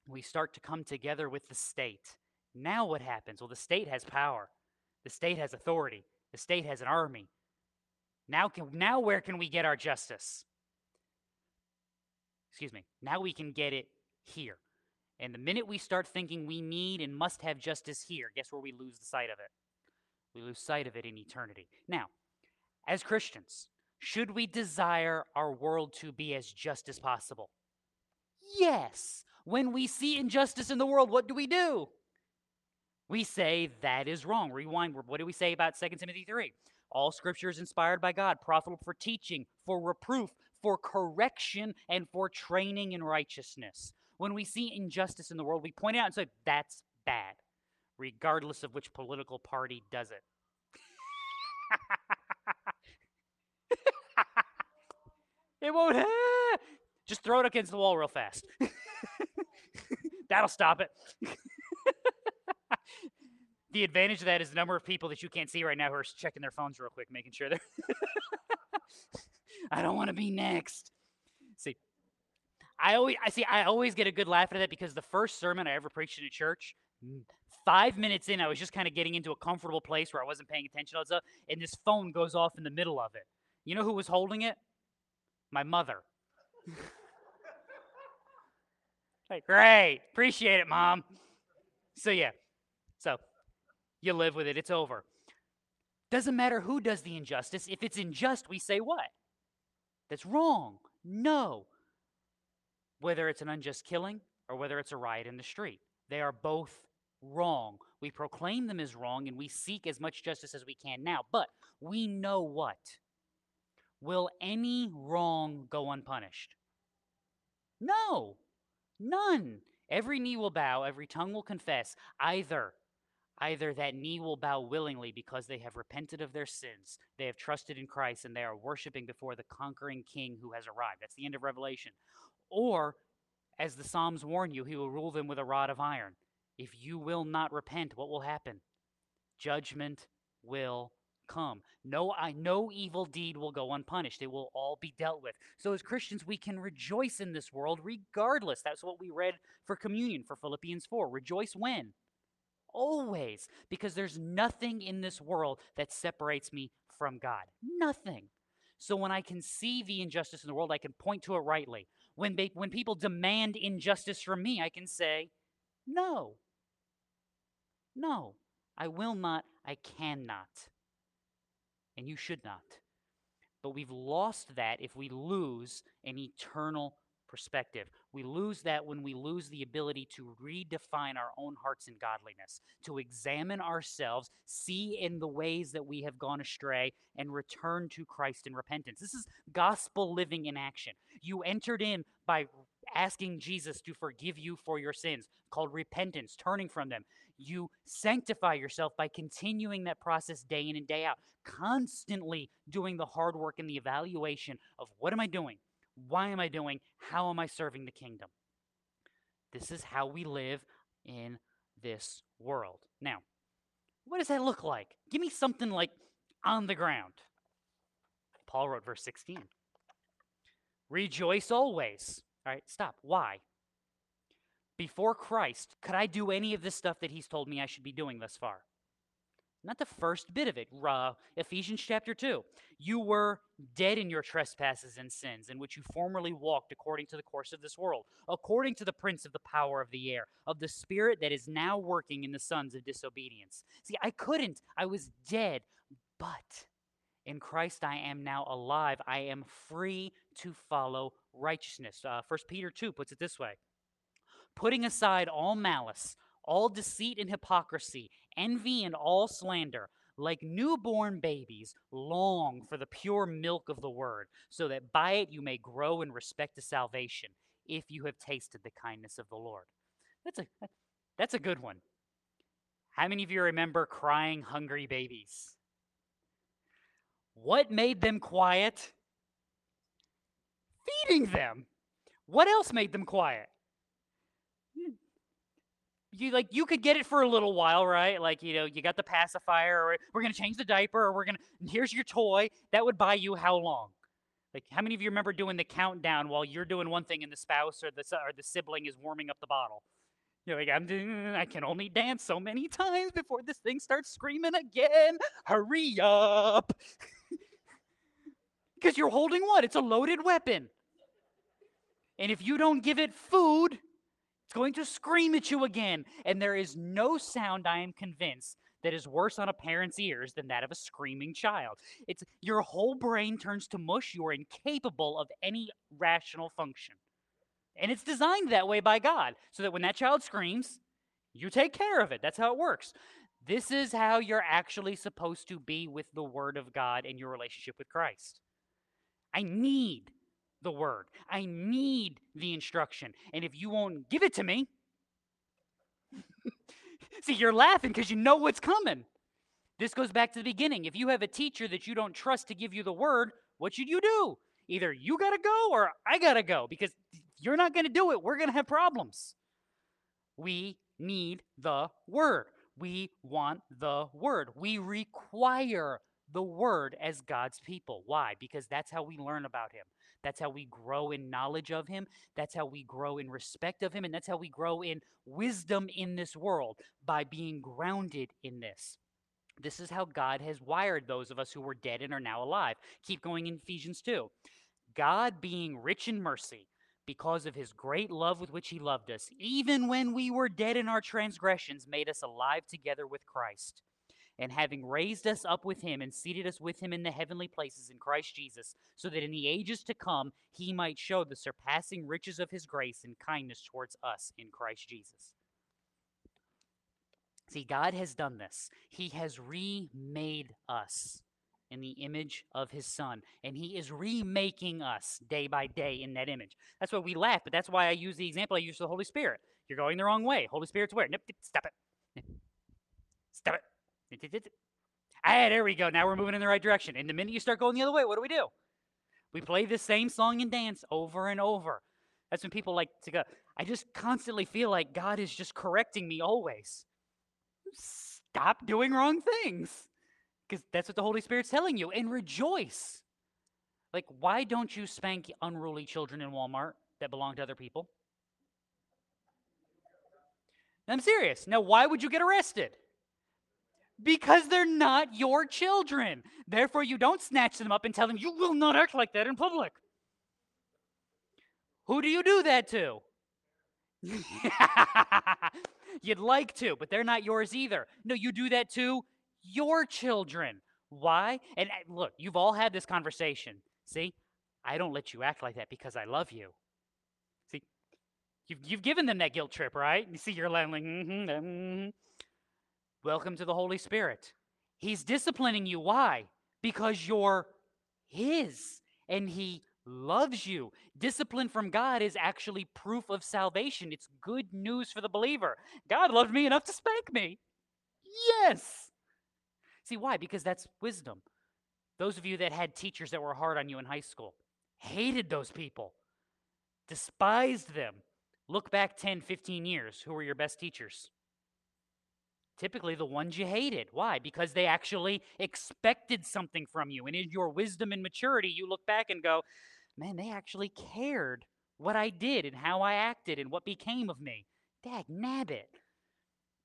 We start to come together with the state. Now, what happens? Well, the state has power, the state has authority, the state has an army. Now, can, now where can we get our justice? Excuse me. Now we can get it here. And the minute we start thinking we need and must have justice here, guess where we lose the sight of it? We lose sight of it in eternity. Now, as Christians, should we desire our world to be as just as possible? Yes. When we see injustice in the world, what do we do? We say that is wrong. Rewind. What do we say about 2 Timothy 3? All scripture is inspired by God, profitable for teaching, for reproof, for correction, and for training in righteousness. When we see injustice in the world, we point it out and say, that's bad, regardless of which political party does it. it won't. Just throw it against the wall real fast. That'll stop it. the advantage of that is the number of people that you can't see right now who are checking their phones real quick, making sure they're. I don't want to be next. I always, I see, I always get a good laugh at that because the first sermon I ever preached in a church, mm. five minutes in, I was just kind of getting into a comfortable place where I wasn't paying attention to stuff, and this phone goes off in the middle of it. You know who was holding it? My mother. like, great, appreciate it, mom. So yeah, so you live with it. It's over. Doesn't matter who does the injustice. If it's unjust, we say what? That's wrong. No whether it's an unjust killing or whether it's a riot in the street. They are both wrong. We proclaim them as wrong and we seek as much justice as we can now. But we know what? Will any wrong go unpunished? No, none. Every knee will bow, every tongue will confess. Either either that knee will bow willingly because they have repented of their sins, they have trusted in Christ, and they are worshiping before the conquering king who has arrived. That's the end of Revelation. Or, as the Psalms warn you, he will rule them with a rod of iron. If you will not repent, what will happen? Judgment will come. No, I no evil deed will go unpunished. It will all be dealt with. So as Christians, we can rejoice in this world regardless. That's what we read for communion for Philippians 4. Rejoice when? Always. Because there's nothing in this world that separates me from God. Nothing. So when I can see the injustice in the world, I can point to it rightly. When, they, when people demand injustice from me, I can say, no. No, I will not, I cannot. And you should not. But we've lost that if we lose an eternal perspective. We lose that when we lose the ability to redefine our own hearts in godliness, to examine ourselves, see in the ways that we have gone astray, and return to Christ in repentance. This is gospel living in action. You entered in by asking Jesus to forgive you for your sins, called repentance, turning from them. You sanctify yourself by continuing that process day in and day out, constantly doing the hard work and the evaluation of what am I doing? Why am I doing? How am I serving the kingdom? This is how we live in this world. Now, what does that look like? Give me something like on the ground. Paul wrote verse 16. Rejoice always. All right, stop. Why? Before Christ, could I do any of this stuff that he's told me I should be doing thus far? Not the first bit of it. Uh, Ephesians chapter 2. You were dead in your trespasses and sins, in which you formerly walked according to the course of this world, according to the prince of the power of the air, of the spirit that is now working in the sons of disobedience. See, I couldn't. I was dead. But in Christ I am now alive. I am free to follow righteousness. Uh, 1 Peter 2 puts it this way Putting aside all malice, all deceit and hypocrisy, envy and all slander. like newborn babies, long for the pure milk of the word, so that by it you may grow in respect to salvation, if you have tasted the kindness of the Lord. That's a that's a good one. How many of you remember crying hungry babies? What made them quiet? Feeding them. What else made them quiet? You like you could get it for a little while, right? Like, you know, you got the pacifier or we're to change the diaper or we're to here's your toy. That would buy you how long? Like how many of you remember doing the countdown while you're doing one thing and the spouse or the or the sibling is warming up the bottle? You're like, I'm doing, I can only dance so many times before this thing starts screaming again. Hurry up. Because you're holding what? It's a loaded weapon. And if you don't give it food, going to scream at you again. And there is no sound, I am convinced, that is worse on a parent's ears than that of a screaming child. It's your whole brain turns to mush. You are incapable of any rational function. And it's designed that way by God, so that when that child screams, you take care of it. That's how it works. This is how you're actually supposed to be with the Word of God and your relationship with Christ. I need the Word, I need the instruction. And if you won't give it to me, see, you're laughing because you know what's coming. This goes back to the beginning. If you have a teacher that you don't trust to give you the Word, what should you do? Either you got to go or I got to go because you're not going to do it. We're going to have problems. We need the word. We want the word. We require the word as God's people. Why? Because that's how we learn about him. That's how we grow in knowledge of him. That's how we grow in respect of him. And that's how we grow in wisdom in this world by being grounded in this. This is how God has wired those of us who were dead and are now alive. Keep going in Ephesians 2. God being rich in mercy, because of his great love with which he loved us, even when we were dead in our transgressions, made us alive together with Christ. And having raised us up with him and seated us with him in the heavenly places in Christ Jesus, so that in the ages to come he might show the surpassing riches of his grace and kindness towards us in Christ Jesus. See, God has done this. He has remade us in the image of his son. And he is remaking us day by day in that image. That's why we laugh, but that's why I use the example I use the Holy Spirit. You're going the wrong way. Holy Spirit's where? Nope, stop it. Stop it. Ah, there we go. Now we're moving in the right direction. And the minute you start going the other way, what do we do? We play the same song and dance over and over. That's when people like to go, I just constantly feel like God is just correcting me always. Stop doing wrong things because that's what the Holy Spirit's telling you, and rejoice. Like, why don't you spank unruly children in Walmart that belong to other people? I'm serious. Now, why would you get arrested? Because they're not your children. Therefore, you don't snatch them up and tell them, you will not act like that in public. Who do you do that to? You'd like to, but they're not yours either. No, you do that to your children. Why? And uh, look, you've all had this conversation. See, I don't let you act like that because I love you. See, you've, you've given them that guilt trip, right? You see, you're like, mm-hmm, mm-hmm. Welcome to the Holy Spirit. He's disciplining you. Why? Because you're His and He loves you. Discipline from God is actually proof of salvation. It's good news for the believer. God loved me enough to spank me. Yes. See, why? Because that's wisdom. Those of you that had teachers that were hard on you in high school hated those people, despised them. Look back 10, 15 years. Who were your best teachers? Typically the ones you hated. Why? Because they actually expected something from you. And in your wisdom and maturity, you look back and go, man, they actually cared what I did and how I acted and what became of me. Dag nabbit.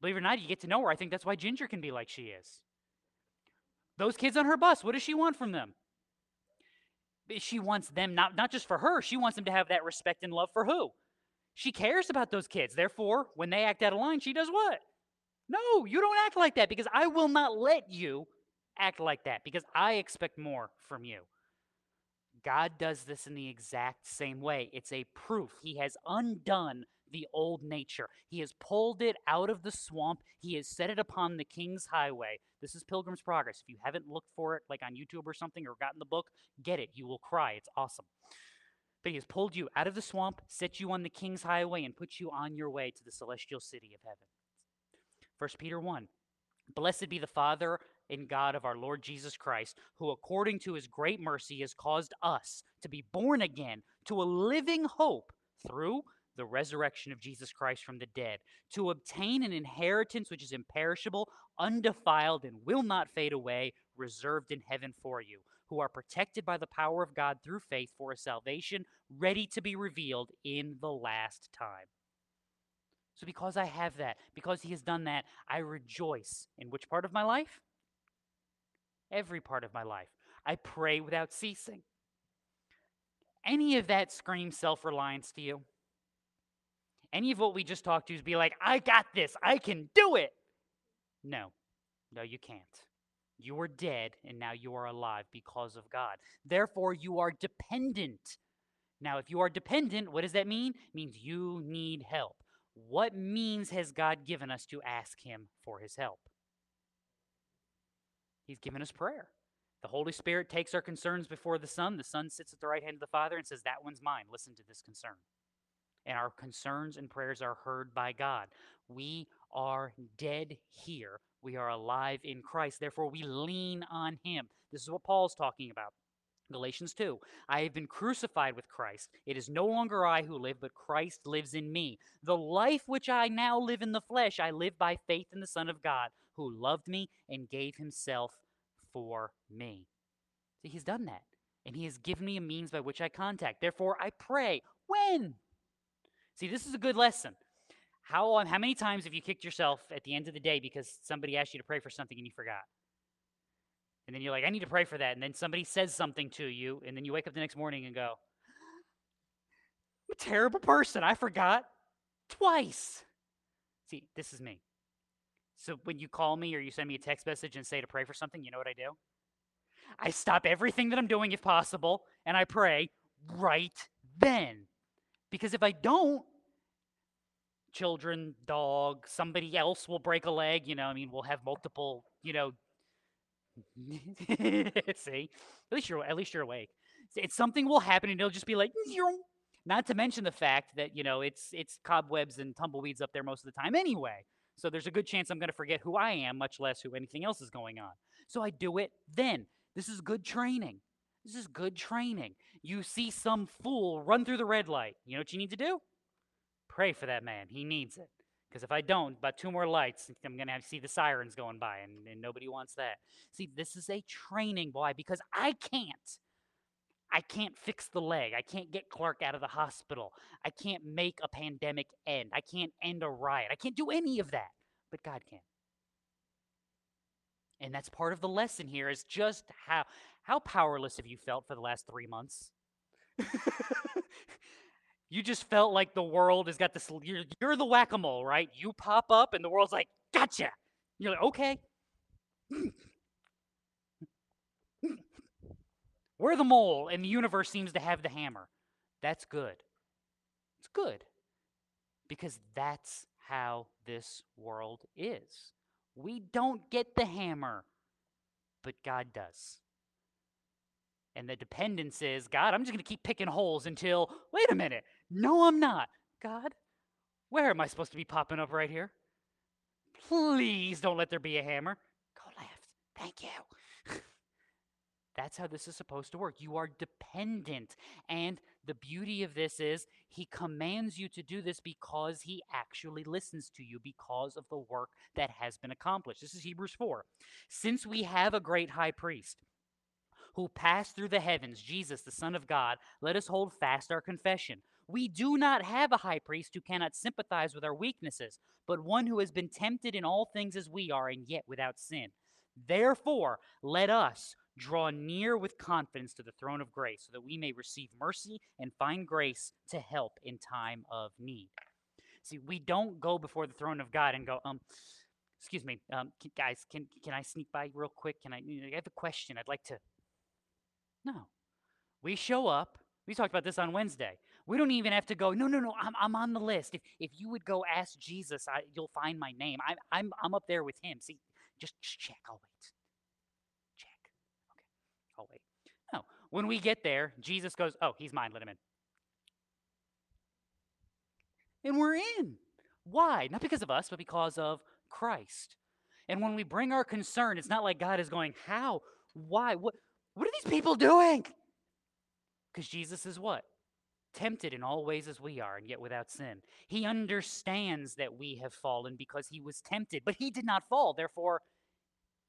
Believe it or not, you get to know her. I think that's why Ginger can be like she is. Those kids on her bus, what does she want from them? She wants them not, not just for her, she wants them to have that respect and love for who? She cares about those kids. Therefore, when they act out of line, she does what? No, you don't act like that because I will not let you act like that because I expect more from you. God does this in the exact same way. It's a proof. He has undone the old nature. He has pulled it out of the swamp. He has set it upon the king's highway. This is Pilgrim's Progress. If you haven't looked for it, like on YouTube or something, or gotten the book, get it. You will cry. It's awesome. But he has pulled you out of the swamp, set you on the king's highway, and put you on your way to the celestial city of heaven. 1 Peter 1. Blessed be the Father and God of our Lord Jesus Christ, who according to his great mercy has caused us to be born again to a living hope through the resurrection of Jesus Christ from the dead, to obtain an inheritance which is imperishable, undefiled, and will not fade away, reserved in heaven for you, who are protected by the power of God through faith for a salvation ready to be revealed in the last time. So, because I have that, because He has done that, I rejoice. In which part of my life? Every part of my life. I pray without ceasing. Any of that screams self reliance to you? Any of what we just talked to is be like, I got this, I can do it. No, no, you can't. You are dead and now you are alive because of God. Therefore, you are dependent. Now, if you are dependent, what does that mean? It means you need help. What means has God given us to ask Him for His help? He's given us prayer. The Holy Spirit takes our concerns before the Son. The Son sits at the right hand of the Father and says, That one's mine. Listen to this concern. And our concerns and prayers are heard by God. We are dead here. We are alive in Christ. Therefore, we lean on Him. This is what Paul's talking about. Galatians 2 I have been crucified with Christ. It is no longer I who live, but Christ lives in me. The life which I now live in the flesh, I live by faith in the Son of God, who loved me and gave himself for me. See, he's done that. And he has given me a means by which I contact. Therefore, I pray. When? See, this is a good lesson. How, how many times have you kicked yourself at the end of the day because somebody asked you to pray for something and you forgot? And then you're like, I need to pray for that. And then somebody says something to you, and then you wake up the next morning and go, I'm a terrible person. I forgot twice. See, this is me. So when you call me or you send me a text message and say to pray for something, you know what I do? I stop everything that I'm doing if possible and I pray right then. Because if I don't, children, dog, somebody else will break a leg, you know, I mean, we'll have multiple, you know, Mm-hmm. see, at least you're at least you're awake. It's something will happen and it'll just be like, not to mention the fact that you know it's it's cobwebs and tumbleweeds up there most of the time anyway. So there's a good chance I'm going to forget who I am, much less who anything else is going on. So I do it then. This is good training. This is good training. You see some fool run through the red light. You know what you need to do? Pray for that man. He needs it. Because if I don't, about two more lights, I'm going to have to see the sirens going by, and, and nobody wants that. See, this is a training. Why? Because I can't. I can't fix the leg. I can't get Clark out of the hospital. I can't make a pandemic end. I can't end a riot. I can't do any of that. But God can. And that's part of the lesson here is just how how powerless have you felt for the last 3 months? you just felt like the world has got this you're, you're the whack-a-mole, right? You pop up and the world's like, "Gotcha." You're like, "Okay." We're the mole, and the universe seems to have the hammer. That's good. It's good. Because that's how this world is. We don't get the hammer, but God does. And the dependence is God, I'm just going to keep picking holes until, wait a minute, no, I'm not. God, where am I supposed to be popping up right here? Please don't let there be a hammer. Go left. Thank you. That's how this is supposed to work. You are dependent. And the beauty of this is he commands you to do this because he actually listens to you because of the work that has been accomplished. This is Hebrews 4. Since we have a great high priest who passed through the heavens, Jesus, the Son of God, let us hold fast our confession. We do not have a high priest who cannot sympathize with our weaknesses, but one who has been tempted in all things as we are, and yet without sin. Therefore, let us draw near with confidence to the throne of grace so that we may receive mercy and find grace to help in time of need. See, we don't go before the throne of God and go, um, excuse me, um, can, guys, can can I sneak by real quick? Can I? I have a question. I'd like to. No, we show up. We talked about this on Wednesday. We don't even have to go, no, no, no, I'm, I'm on the list. If, if you would go ask Jesus, I, you'll find my name. I'm, I'm, I'm up there with him. See, just, just check. I'll wait. Check. Okay, I'll wait. No, when we get there, Jesus goes, oh, he's mine. Let him in. And we're in. Why? Not because of us, but because of Christ. And when we bring our concern, it's not like God is going, How? Why? What, what are these people doing? Because Jesus is what? Tempted in all ways as we are, and yet without sin. He understands that we have fallen because he was tempted, but he did not fall. Therefore,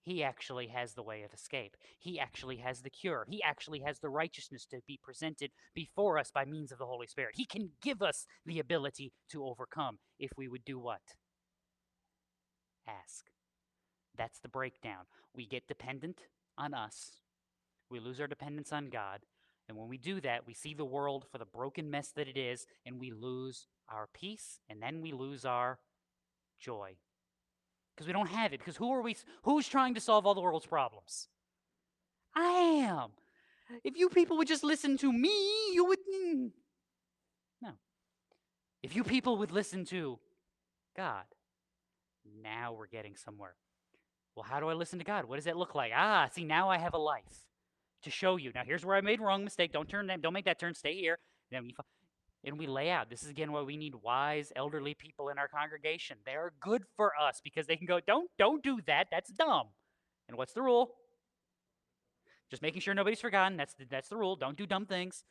he actually has the way of escape. He actually has the cure. He actually has the righteousness to be presented before us by means of the Holy Spirit. He can give us the ability to overcome if we would do what? Ask. That's the breakdown. We get dependent on us, we lose our dependence on God. And when we do that, we see the world for the broken mess that it is, and we lose our peace, and then we lose our joy because we don't have it. Because who are we? Who's trying to solve all the world's problems? I am. If you people would just listen to me, you would. Mm. No. If you people would listen to God, now we're getting somewhere. Well, how do I listen to God? What does that look like? Ah, see, now I have a life to show you. Now, here's where I made wrong mistake. Don't turn that. Don't make that turn. Stay here. Then you and we lay out. This is again why we need wise elderly people in our congregation. They are good for us because they can go, don't don't do that. That's dumb. And what's the rule? Just making sure nobody's forgotten. That's the, that's the rule. Don't do dumb things.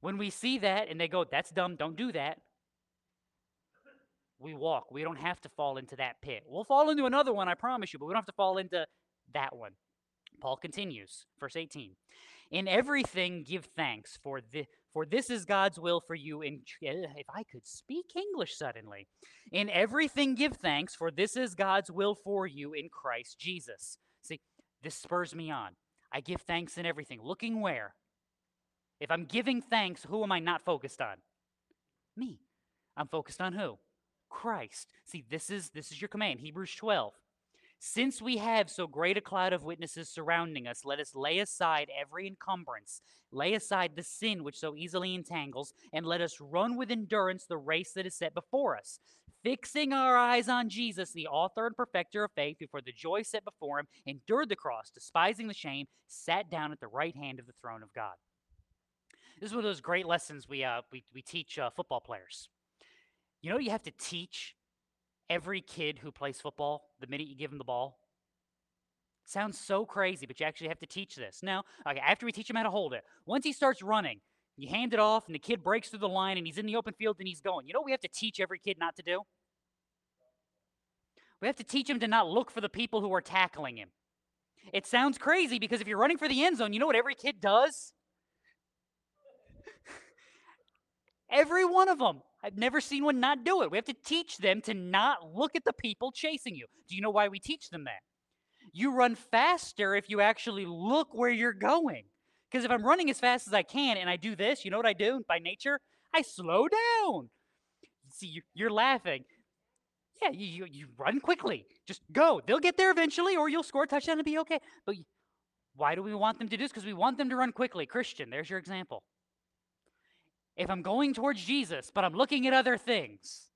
When we see that and they go, that's dumb. Don't do that. We walk. We don't have to fall into that pit. We'll fall into another one, I promise you, but we don't have to fall into that one. Paul continues, verse 18. In everything give thanks, for the for this is God's will for you in eh, if I could speak English suddenly. In everything give thanks, for this is God's will for you in Christ Jesus. See, this spurs me on. I give thanks in everything. Looking where? If I'm giving thanks, who am I not focused on? Me. I'm focused on who? Christ. See, this is this is your command. Hebrews 12. Since we have so great a cloud of witnesses surrounding us, let us lay aside every encumbrance, lay aside the sin which so easily entangles, and let us run with endurance the race that is set before us, fixing our eyes on Jesus, the author and perfecter of faith, who for the joy set before him endured the cross, despising the shame, sat down at the right hand of the throne of God. This is one of those great lessons we, uh, we, we teach uh, football players. You know, you have to teach every kid who plays football the minute you give them the ball? Sounds so crazy, but you actually have to teach this. Now, okay, after we teach him how to hold it, once he starts running, you hand it off and the kid breaks through the line and he's in the open field and he's going. You know we have to teach every kid not to do? We have to teach him to not look for the people who are tackling him. It sounds crazy because if you're running for the end zone, you know what every kid does? every one of them. I've never seen one not do it. We have to teach them to not look at the people chasing you. Do you know why we teach them that? You run faster if you actually look where you're going. Because if I'm running as fast as I can and I do this, you know what I do by nature? I slow down. See, you're laughing. Yeah, you, you, run quickly. Just go. They'll get there eventually, or you'll score a touchdown and be okay. But why do we want them to do this? Because we want them to run quickly. Christian, there's your example if I'm going towards Jesus, but I'm looking at other things,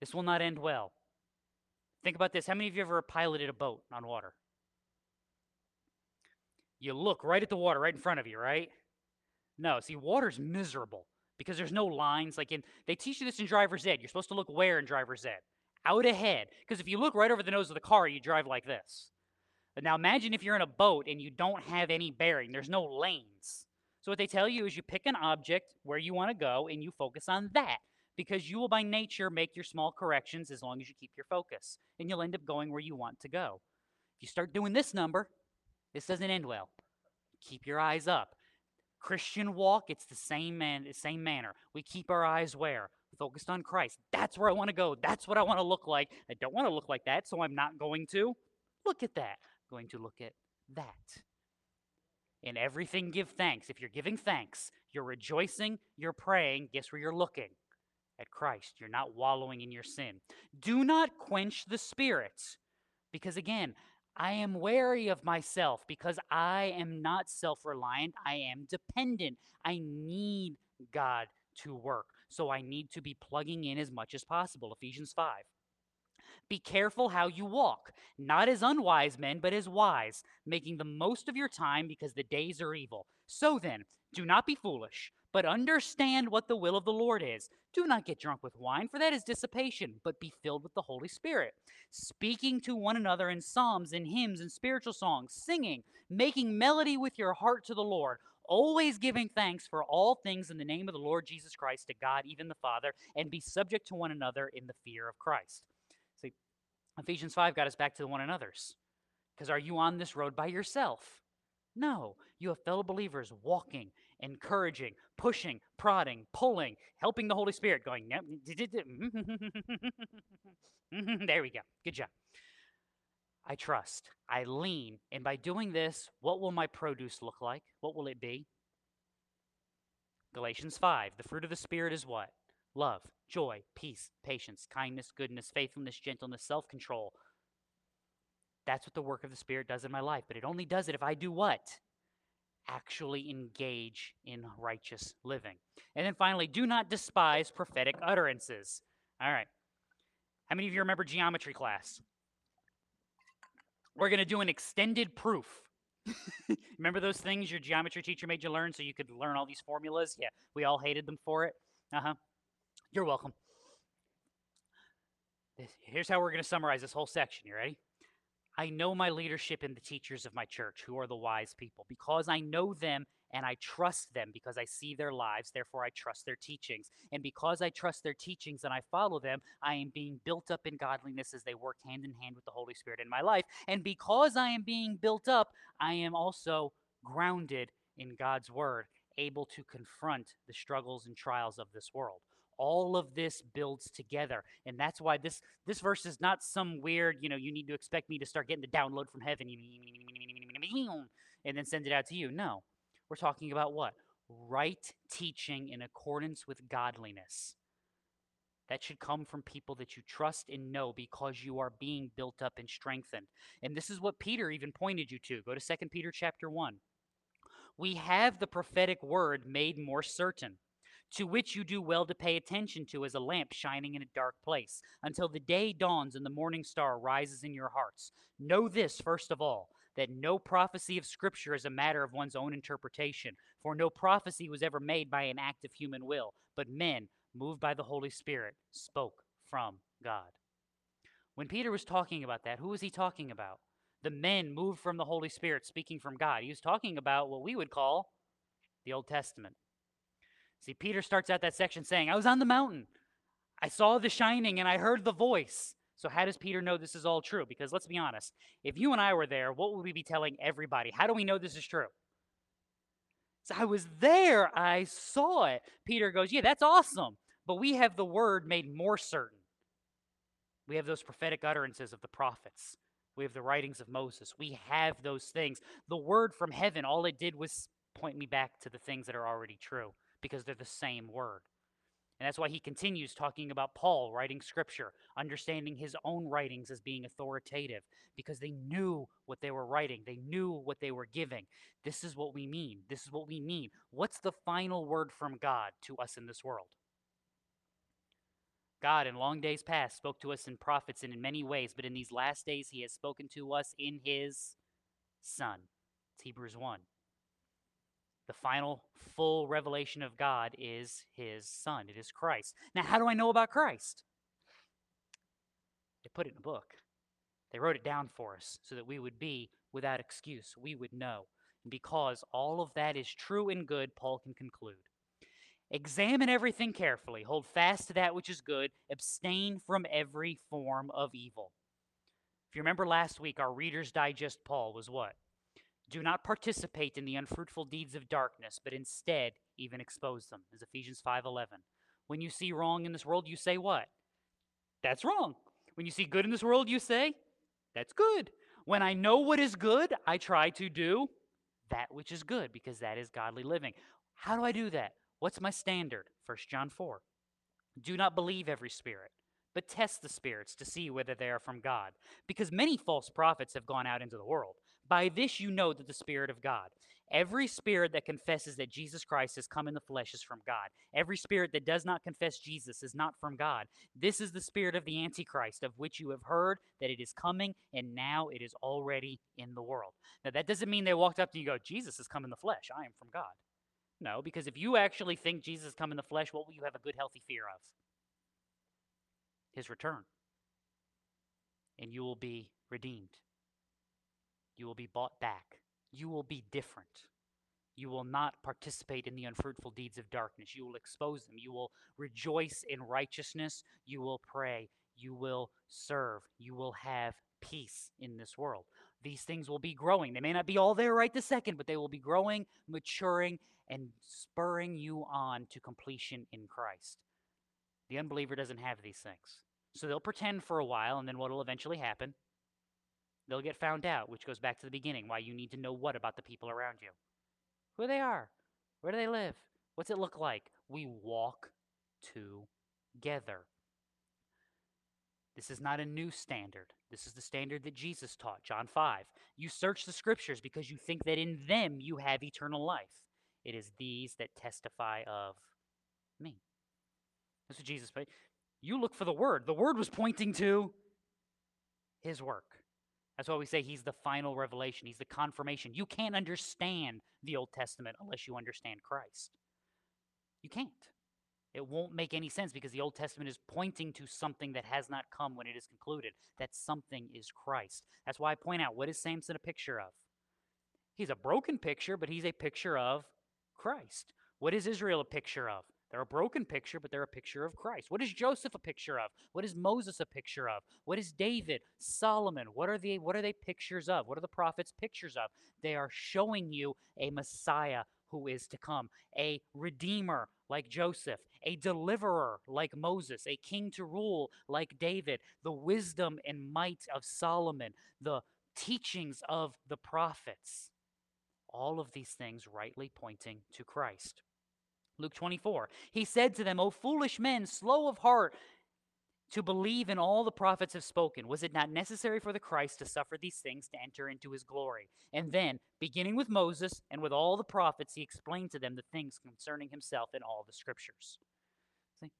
this will not end well. Think about this. How many of you ever piloted a boat on water? You look right at the water right in front of you, right? No, see, water's miserable because there's no lines. Like in, they teach you this in driver's ed. You're supposed to look where in driver's ed? Out ahead. Because if you look right over the nose of the car, you drive like this. But now imagine if you're in a boat and you don't have any bearing. There's no lanes. So what they tell you is you pick an object where you want to go and you focus on that because you will by nature make your small corrections as long as you keep your focus and you'll end up going where you want to go. If you start doing this number, this doesn't end well. Keep your eyes up. Christian walk, it's the same man, the same manner. We keep our eyes where? Focused on Christ. That's where I want to go. That's what I want to look like. I don't want to look like that, so I'm not going to look at that. I'm going to look at that. In everything, give thanks. If you're giving thanks, you're rejoicing, you're praying, guess where you're looking? At Christ. You're not wallowing in your sin. Do not quench the Spirit. Because again, I am wary of myself because I am not self reliant. I am dependent. I need God to work. So I need to be plugging in as much as possible. Ephesians 5. Be careful how you walk, not as unwise men, but as wise, making the most of your time because the days are evil. So then, do not be foolish, but understand what the will of the Lord is. Do not get drunk with wine, for that is dissipation, but be filled with the Holy Spirit, speaking to one another in psalms and hymns and spiritual songs, singing, making melody with your heart to the Lord, always giving thanks for all things in the name of the Lord Jesus Christ to God, even the Father, and be subject to one another in the fear of Christ. Ephesians 5 got us back to the one another's. Because are you on this road by yourself? No, you have fellow believers walking, encouraging, pushing, prodding, pulling, helping the Holy Spirit, going, "Yep, mm-hmm, mm-hmm, there we go. Good job. I trust, I lean, and by doing this, what will my produce look like? What will it be? Galatians 5 The fruit of the Spirit is what? Love, joy, peace, patience, kindness, goodness, faithfulness, gentleness, self control. That's what the work of the Spirit does in my life. But it only does it if I do what? Actually engage in righteous living. And then finally, do not despise prophetic utterances. All right. How many of you remember geometry class? We're going to do an extended proof. remember those things your geometry teacher made you learn so you could learn all these formulas? Yeah, we all hated them for it. Uh huh. You're welcome. This- Here's how we're going to summarize this whole section. You ready? I know my leadership and the teachers of my church, who are the wise people, because I know them and I trust them because I see their lives, therefore I trust their teachings. And because I trust their teachings and I follow them, I am being built up in godliness as they work hand in hand with the Holy Spirit in my life. And because I am being built up, I am also grounded in God's word, able to confront the struggles and trials of this world all of this builds together. And that's why this this verse is not some weird you know you need to expect me to start getting the download from heaven and then send it out to you. No we're talking about what? Right teaching in accordance with godliness. That should come from people that you trust and know because you are being built up and strengthened. And this is what peter even pointed you to. Go to 2 peter chapter 1 we have the prophetic word made more certain to which you do well to pay attention to as a lamp shining in a dark place, until the day dawns and the morning star rises in your hearts. Know this, first of all, that no prophecy of Scripture is a matter of one's own interpretation, for no prophecy was ever made by an act of human will, but men, moved by the Holy Spirit, spoke from God. When Peter was talking about that, who was he talking about? The men moved from the Holy Spirit, speaking from God. He was talking about what we would call the Old Testament. See, Peter starts out that section saying, I was on the mountain. I saw the shining and I heard the voice. So, how does Peter know this is all true? Because let's be honest, if you and I were there, what would we be telling everybody? How do we know this is true? So, I was there. I saw it. Peter goes, Yeah, that's awesome. But we have the word made more certain. We have those prophetic utterances of the prophets. We have the writings of Moses. We have those things. The word from heaven, all it did was point me back to the things that are already true because they're the same word. And that's why he continues talking about Paul writing scripture, understanding his own writings as being authoritative, because they knew what they were writing, they knew what they were giving. This is what we mean. This is what we need. What's the final word from God to us in this world? God, in long days past, spoke to us in prophets and in many ways, but in these last days, he has spoken to us in his Son. It's Hebrews 1. The final full revelation of God is his son. It is Christ. Now, how do I know about Christ? They put it in a book. They wrote it down for us so that we would be without excuse. We would know. And because all of that is true and good, Paul can conclude. Examine everything carefully, hold fast to that which is good, abstain from every form of evil. If you remember last week, our Reader's Digest Paul was what? Do not participate in the unfruitful deeds of darkness, but instead even expose them, as Ephesians 5:11. When you see wrong in this world, you say what? That's wrong. When you see good in this world, you say, that's good. When I know what is good, I try to do that which is good because that is godly living. How do I do that? What's my standard? 1 John 4. Do not believe every spirit, but test the spirits to see whether they are from God, because many false prophets have gone out into the world. By this you know that the Spirit of God. Every spirit that confesses that Jesus Christ has come in the flesh is from God. Every spirit that does not confess Jesus is not from God. This is the spirit of the Antichrist, of which you have heard that it is coming, and now it is already in the world. Now, that doesn't mean they walked up to you and go, Jesus has come in the flesh. I am from God. No, because if you actually think Jesus has come in the flesh, what will you have a good, healthy fear of? His return. And you will be redeemed. You will be bought back. You will be different. You will not participate in the unfruitful deeds of darkness. You will expose them. You will rejoice in righteousness. You will pray. You will serve. You will have peace in this world. These things will be growing. They may not be all there right this second, but they will be growing, maturing, and spurring you on to completion in Christ. The unbeliever doesn't have these things. So they'll pretend for a while, and then what will eventually happen? They'll get found out, which goes back to the beginning why you need to know what about the people around you who they are, where do they live, what's it look like. We walk together. This is not a new standard. This is the standard that Jesus taught, John 5. You search the scriptures because you think that in them you have eternal life. It is these that testify of me. That's what Jesus said. You look for the word. The word was pointing to his work. That's why we say he's the final revelation. He's the confirmation. You can't understand the Old Testament unless you understand Christ. You can't. It won't make any sense because the Old Testament is pointing to something that has not come when it is concluded. That something is Christ. That's why I point out what is Samson a picture of? He's a broken picture, but he's a picture of Christ. What is Israel a picture of? They're a broken picture, but they're a picture of Christ. What is Joseph a picture of? What is Moses a picture of? What is David, Solomon? What are they what are they pictures of? What are the prophets pictures of? They are showing you a Messiah who is to come, a redeemer like Joseph, a deliverer like Moses, a king to rule like David, the wisdom and might of Solomon, the teachings of the prophets. All of these things rightly pointing to Christ. Luke 24. He said to them, O foolish men, slow of heart to believe in all the prophets have spoken. Was it not necessary for the Christ to suffer these things to enter into his glory? And then, beginning with Moses and with all the prophets, he explained to them the things concerning himself in all the scriptures. See,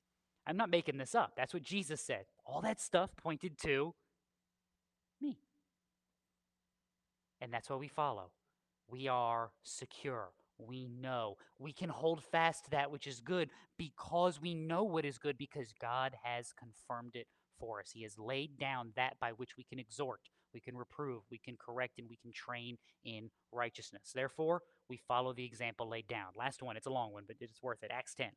I'm not making this up. That's what Jesus said. All that stuff pointed to me. And that's what we follow. We are secure we know. We can hold fast to that which is good because we know what is good because God has confirmed it for us. He has laid down that by which we can exhort, we can reprove, we can correct, and we can train in righteousness. Therefore, we follow the example laid down. Last one, it's a long one, but it's worth it. Acts 10.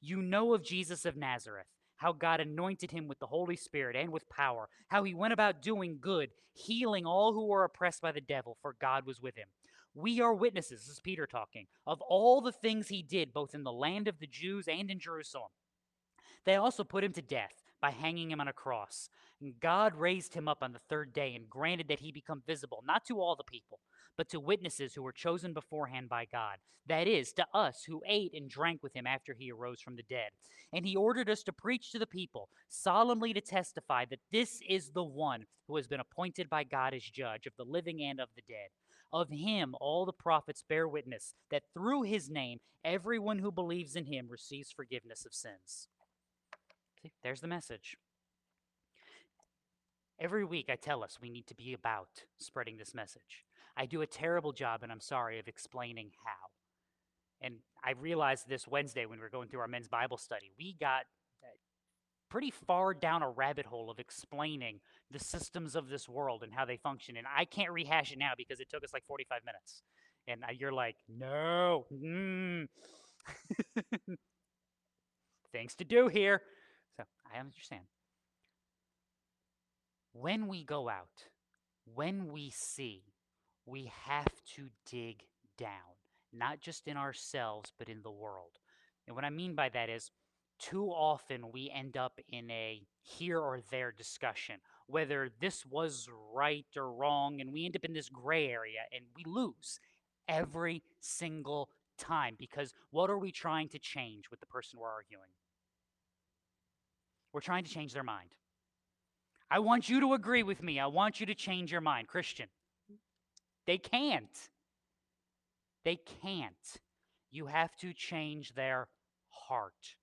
You know of Jesus of Nazareth, how God anointed him with the Holy Spirit and with power, how he went about doing good, healing all who were oppressed by the devil, for God was with him. We are witnesses, this is Peter talking, of all the things he did, both in the land of the Jews and in Jerusalem. They also put him to death by hanging him on a cross. And God raised him up on the third day and granted that he become visible, not to all the people, but to witnesses who were chosen beforehand by God. That is, to us who ate and drank with him after he arose from the dead. And he ordered us to preach to the people, solemnly to testify that this is the one who has been appointed by God as judge of the living and of the dead. Of him, all the prophets bear witness that through his name, everyone who believes in him receives forgiveness of sins. See, there's the message. Every week I tell us we need to be about spreading this message. I do a terrible job, and I'm sorry, of explaining how. And I realized this Wednesday when we were going through our men's Bible study. We got pretty far down a rabbit hole of explaining the systems of this world and how they function. And I can't rehash it now because it took us like 45 minutes. And you're like, no, mm. things to do here. So I understand. When we go out, when we see, we have to dig down, not just in ourselves, but in the world. And what I mean by that is, too often we end up in a here or there discussion, whether this was right or wrong, and we end up in this gray area and we lose every single time because what are we trying to change with the person we're arguing? We're trying to change their mind. I want you to agree with me. I want you to change your mind. Christian, They can't. They can't. You have to change their heart.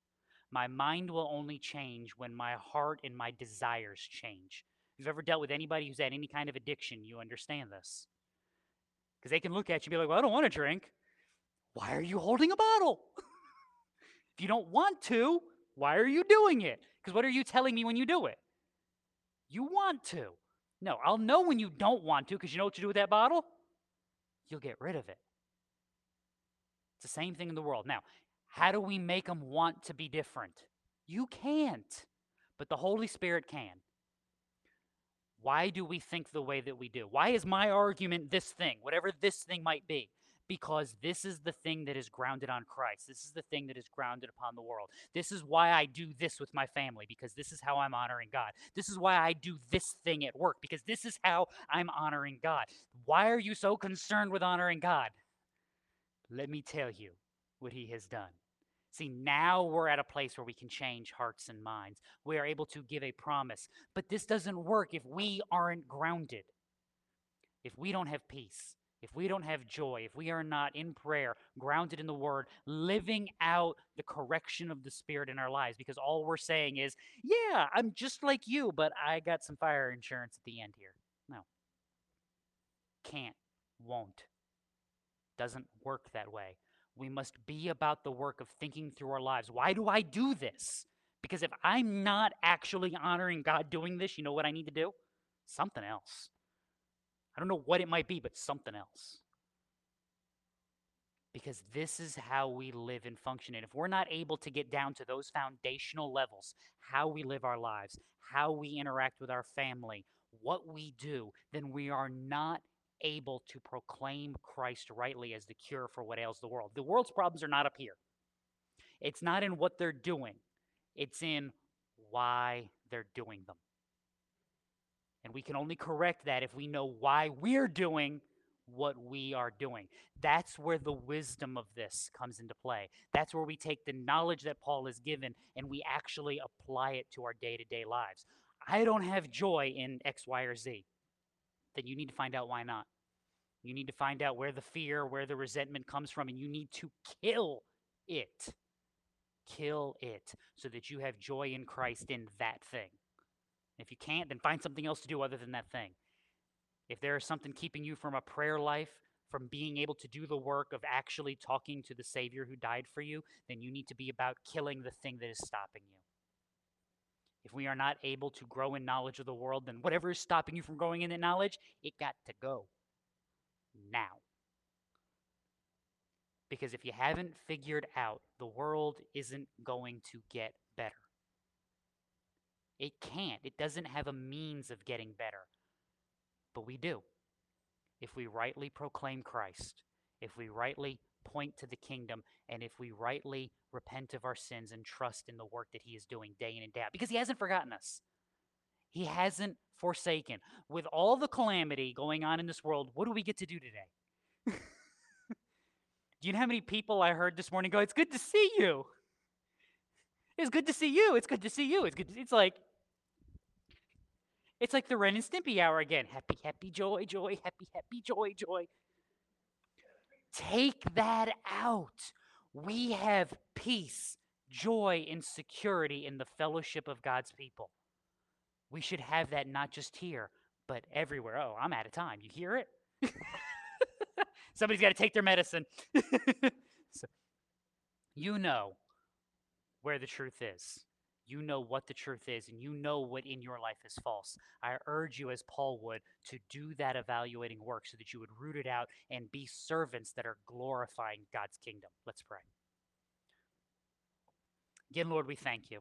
My mind will only change when my heart and my desires change. If you've ever dealt with anybody who's had any kind of addiction, you understand this. Because they can look at you and be like, Well, I don't want to drink. Why are you holding a bottle? if you don't want to, why are you doing it? Because what are you telling me when you do it? You want to. No, I'll know when you don't want to because you know what to do with that bottle? You'll get rid of it. It's the same thing in the world. Now, how do we make them want to be different? You can't, but the Holy Spirit can. Why do we think the way that we do? Why is my argument this thing, whatever this thing might be? Because this is the thing that is grounded on Christ. This is the thing that is grounded upon the world. This is why I do this with my family, because this is how I'm honoring God. This is why I do this thing at work, because this is how I'm honoring God. Why are you so concerned with honoring God? Let me tell you what He has done. See, now we're at a place where we can change hearts and minds. We are able to give a promise. But this doesn't work if we aren't grounded. If we don't have peace, if we don't have joy, if we are not in prayer, grounded in the word, living out the correction of the spirit in our lives, because all we're saying is, yeah, I'm just like you, but I got some fire insurance at the end here. No. Can't, won't. Doesn't work that way. We must be about the work of thinking through our lives. Why do I do this? Because if I'm not actually honoring God doing this, you know what I need to do? Something else. I don't know what it might be, but something else. Because this is how we live and function. And if we're not able to get down to those foundational levels, how we live our lives, how we interact with our family, what we do, then we are not able to proclaim Christ rightly as the cure for what ails the world. The world's problems are not up here. It's not in what they're doing, it's in why they're doing them. And we can only correct that if we know why we're doing what we are doing. That's where the wisdom of this comes into play. That's where we take the knowledge that Paul has given and we actually apply it to our day to day lives. I don't have joy in X, Y, or Z then you need to find out why not. You need to find out where the fear, where the resentment comes from, and you need to kill it. Kill it so that you have joy in Christ in that thing. If you can't, then find something else to do other than that thing. If there is something keeping you from a prayer life, from being able to do the work of actually talking to the Savior who died for you, then you need to be about killing the thing that is stopping you. If we are not able to grow in knowledge of the world, then whatever is stopping you from growing in that knowledge, it got to go now. Because if you haven't figured out, the world isn't going to get better. It can't. It doesn't have a means of getting better. But we do. If we rightly proclaim Christ, if we rightly point to the kingdom and if we rightly repent of our sins and trust in the work that he is doing day in and day out because he hasn't forgotten us. He hasn't forsaken. With all the calamity going on in this world, what do we get to do today? do you know how many people I heard this morning go, It's good to see you? It's good to see you. It's good to see you. It's good. To, it's like it's like the Ren and Stimpy hour again. Happy, happy, joy, joy, happy, happy, joy, joy. Take that out. We have peace, joy, and security in the fellowship of God's people. We should have that not just here, but everywhere. Oh, I'm out of time. You hear it? Somebody's got to take their medicine. so, you know where the truth is you know what the truth is and you know what in your life is false. I urge you, as Paul would, to do that evaluating work so that you would root it out and be servants that are glorifying God's kingdom. Let's pray. Again, Lord, we thank you.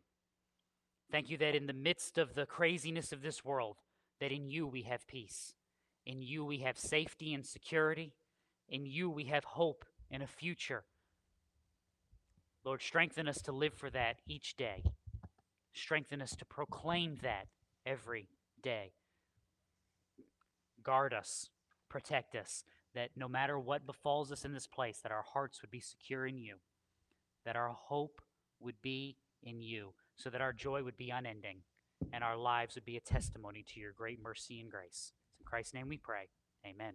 Thank you that in the midst of the craziness of this world, that in you we have peace. In you we have safety and security. In you we have hope and a future. Lord, strengthen us to live for that each day. Strengthen us to proclaim that every day. Guard us, protect us, that no matter what befalls us in this place, that our hearts would be secure in you, that our hope would be in you, so that our joy would be unending, and our lives would be a testimony to your great mercy and grace. in Christ's name we pray. Amen.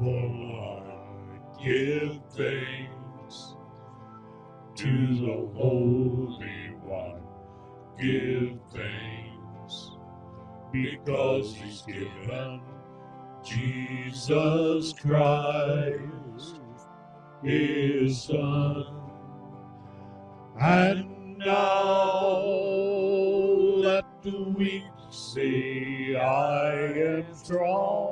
heart. Give thanks to the Holy One. Give thanks because He's given Jesus Christ, His Son. And now let the weak say, I am strong.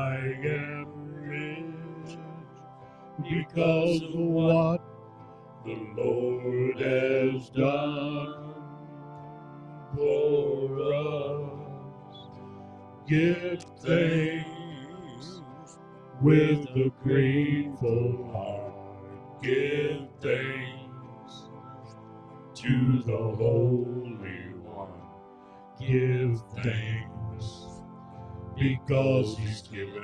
Because of what the Lord has done for us. Give thanks with a grateful heart. Give thanks to the Holy One. Give thanks because He's given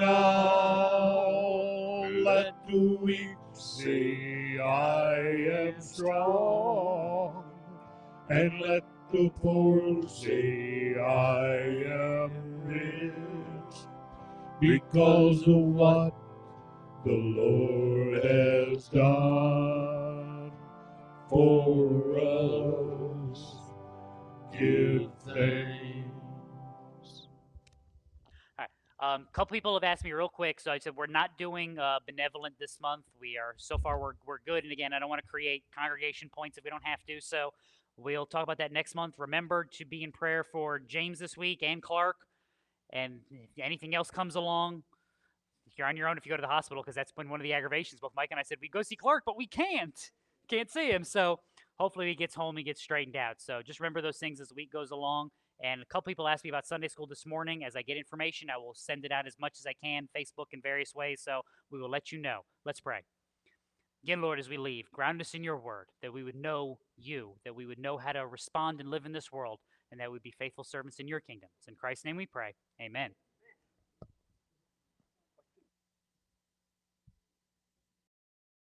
now let the weak say, I am strong. And let the poor say, I am rich. Because of what the Lord has done for us. Give thanks. A um, couple people have asked me real quick, so I said we're not doing uh, benevolent this month. We are so far we're we're good, and again, I don't want to create congregation points if we don't have to. So we'll talk about that next month. Remember to be in prayer for James this week and Clark, and if anything else comes along, you're on your own if you go to the hospital because that's been one of the aggravations. Both Mike and I said we go see Clark, but we can't, can't see him. So hopefully he gets home, he gets straightened out. So just remember those things as the week goes along. And a couple people asked me about Sunday school this morning. As I get information, I will send it out as much as I can, Facebook in various ways. So we will let you know. Let's pray. Again, Lord, as we leave, ground us in your word, that we would know you, that we would know how to respond and live in this world, and that we'd be faithful servants in your kingdom. It's in Christ's name we pray. Amen.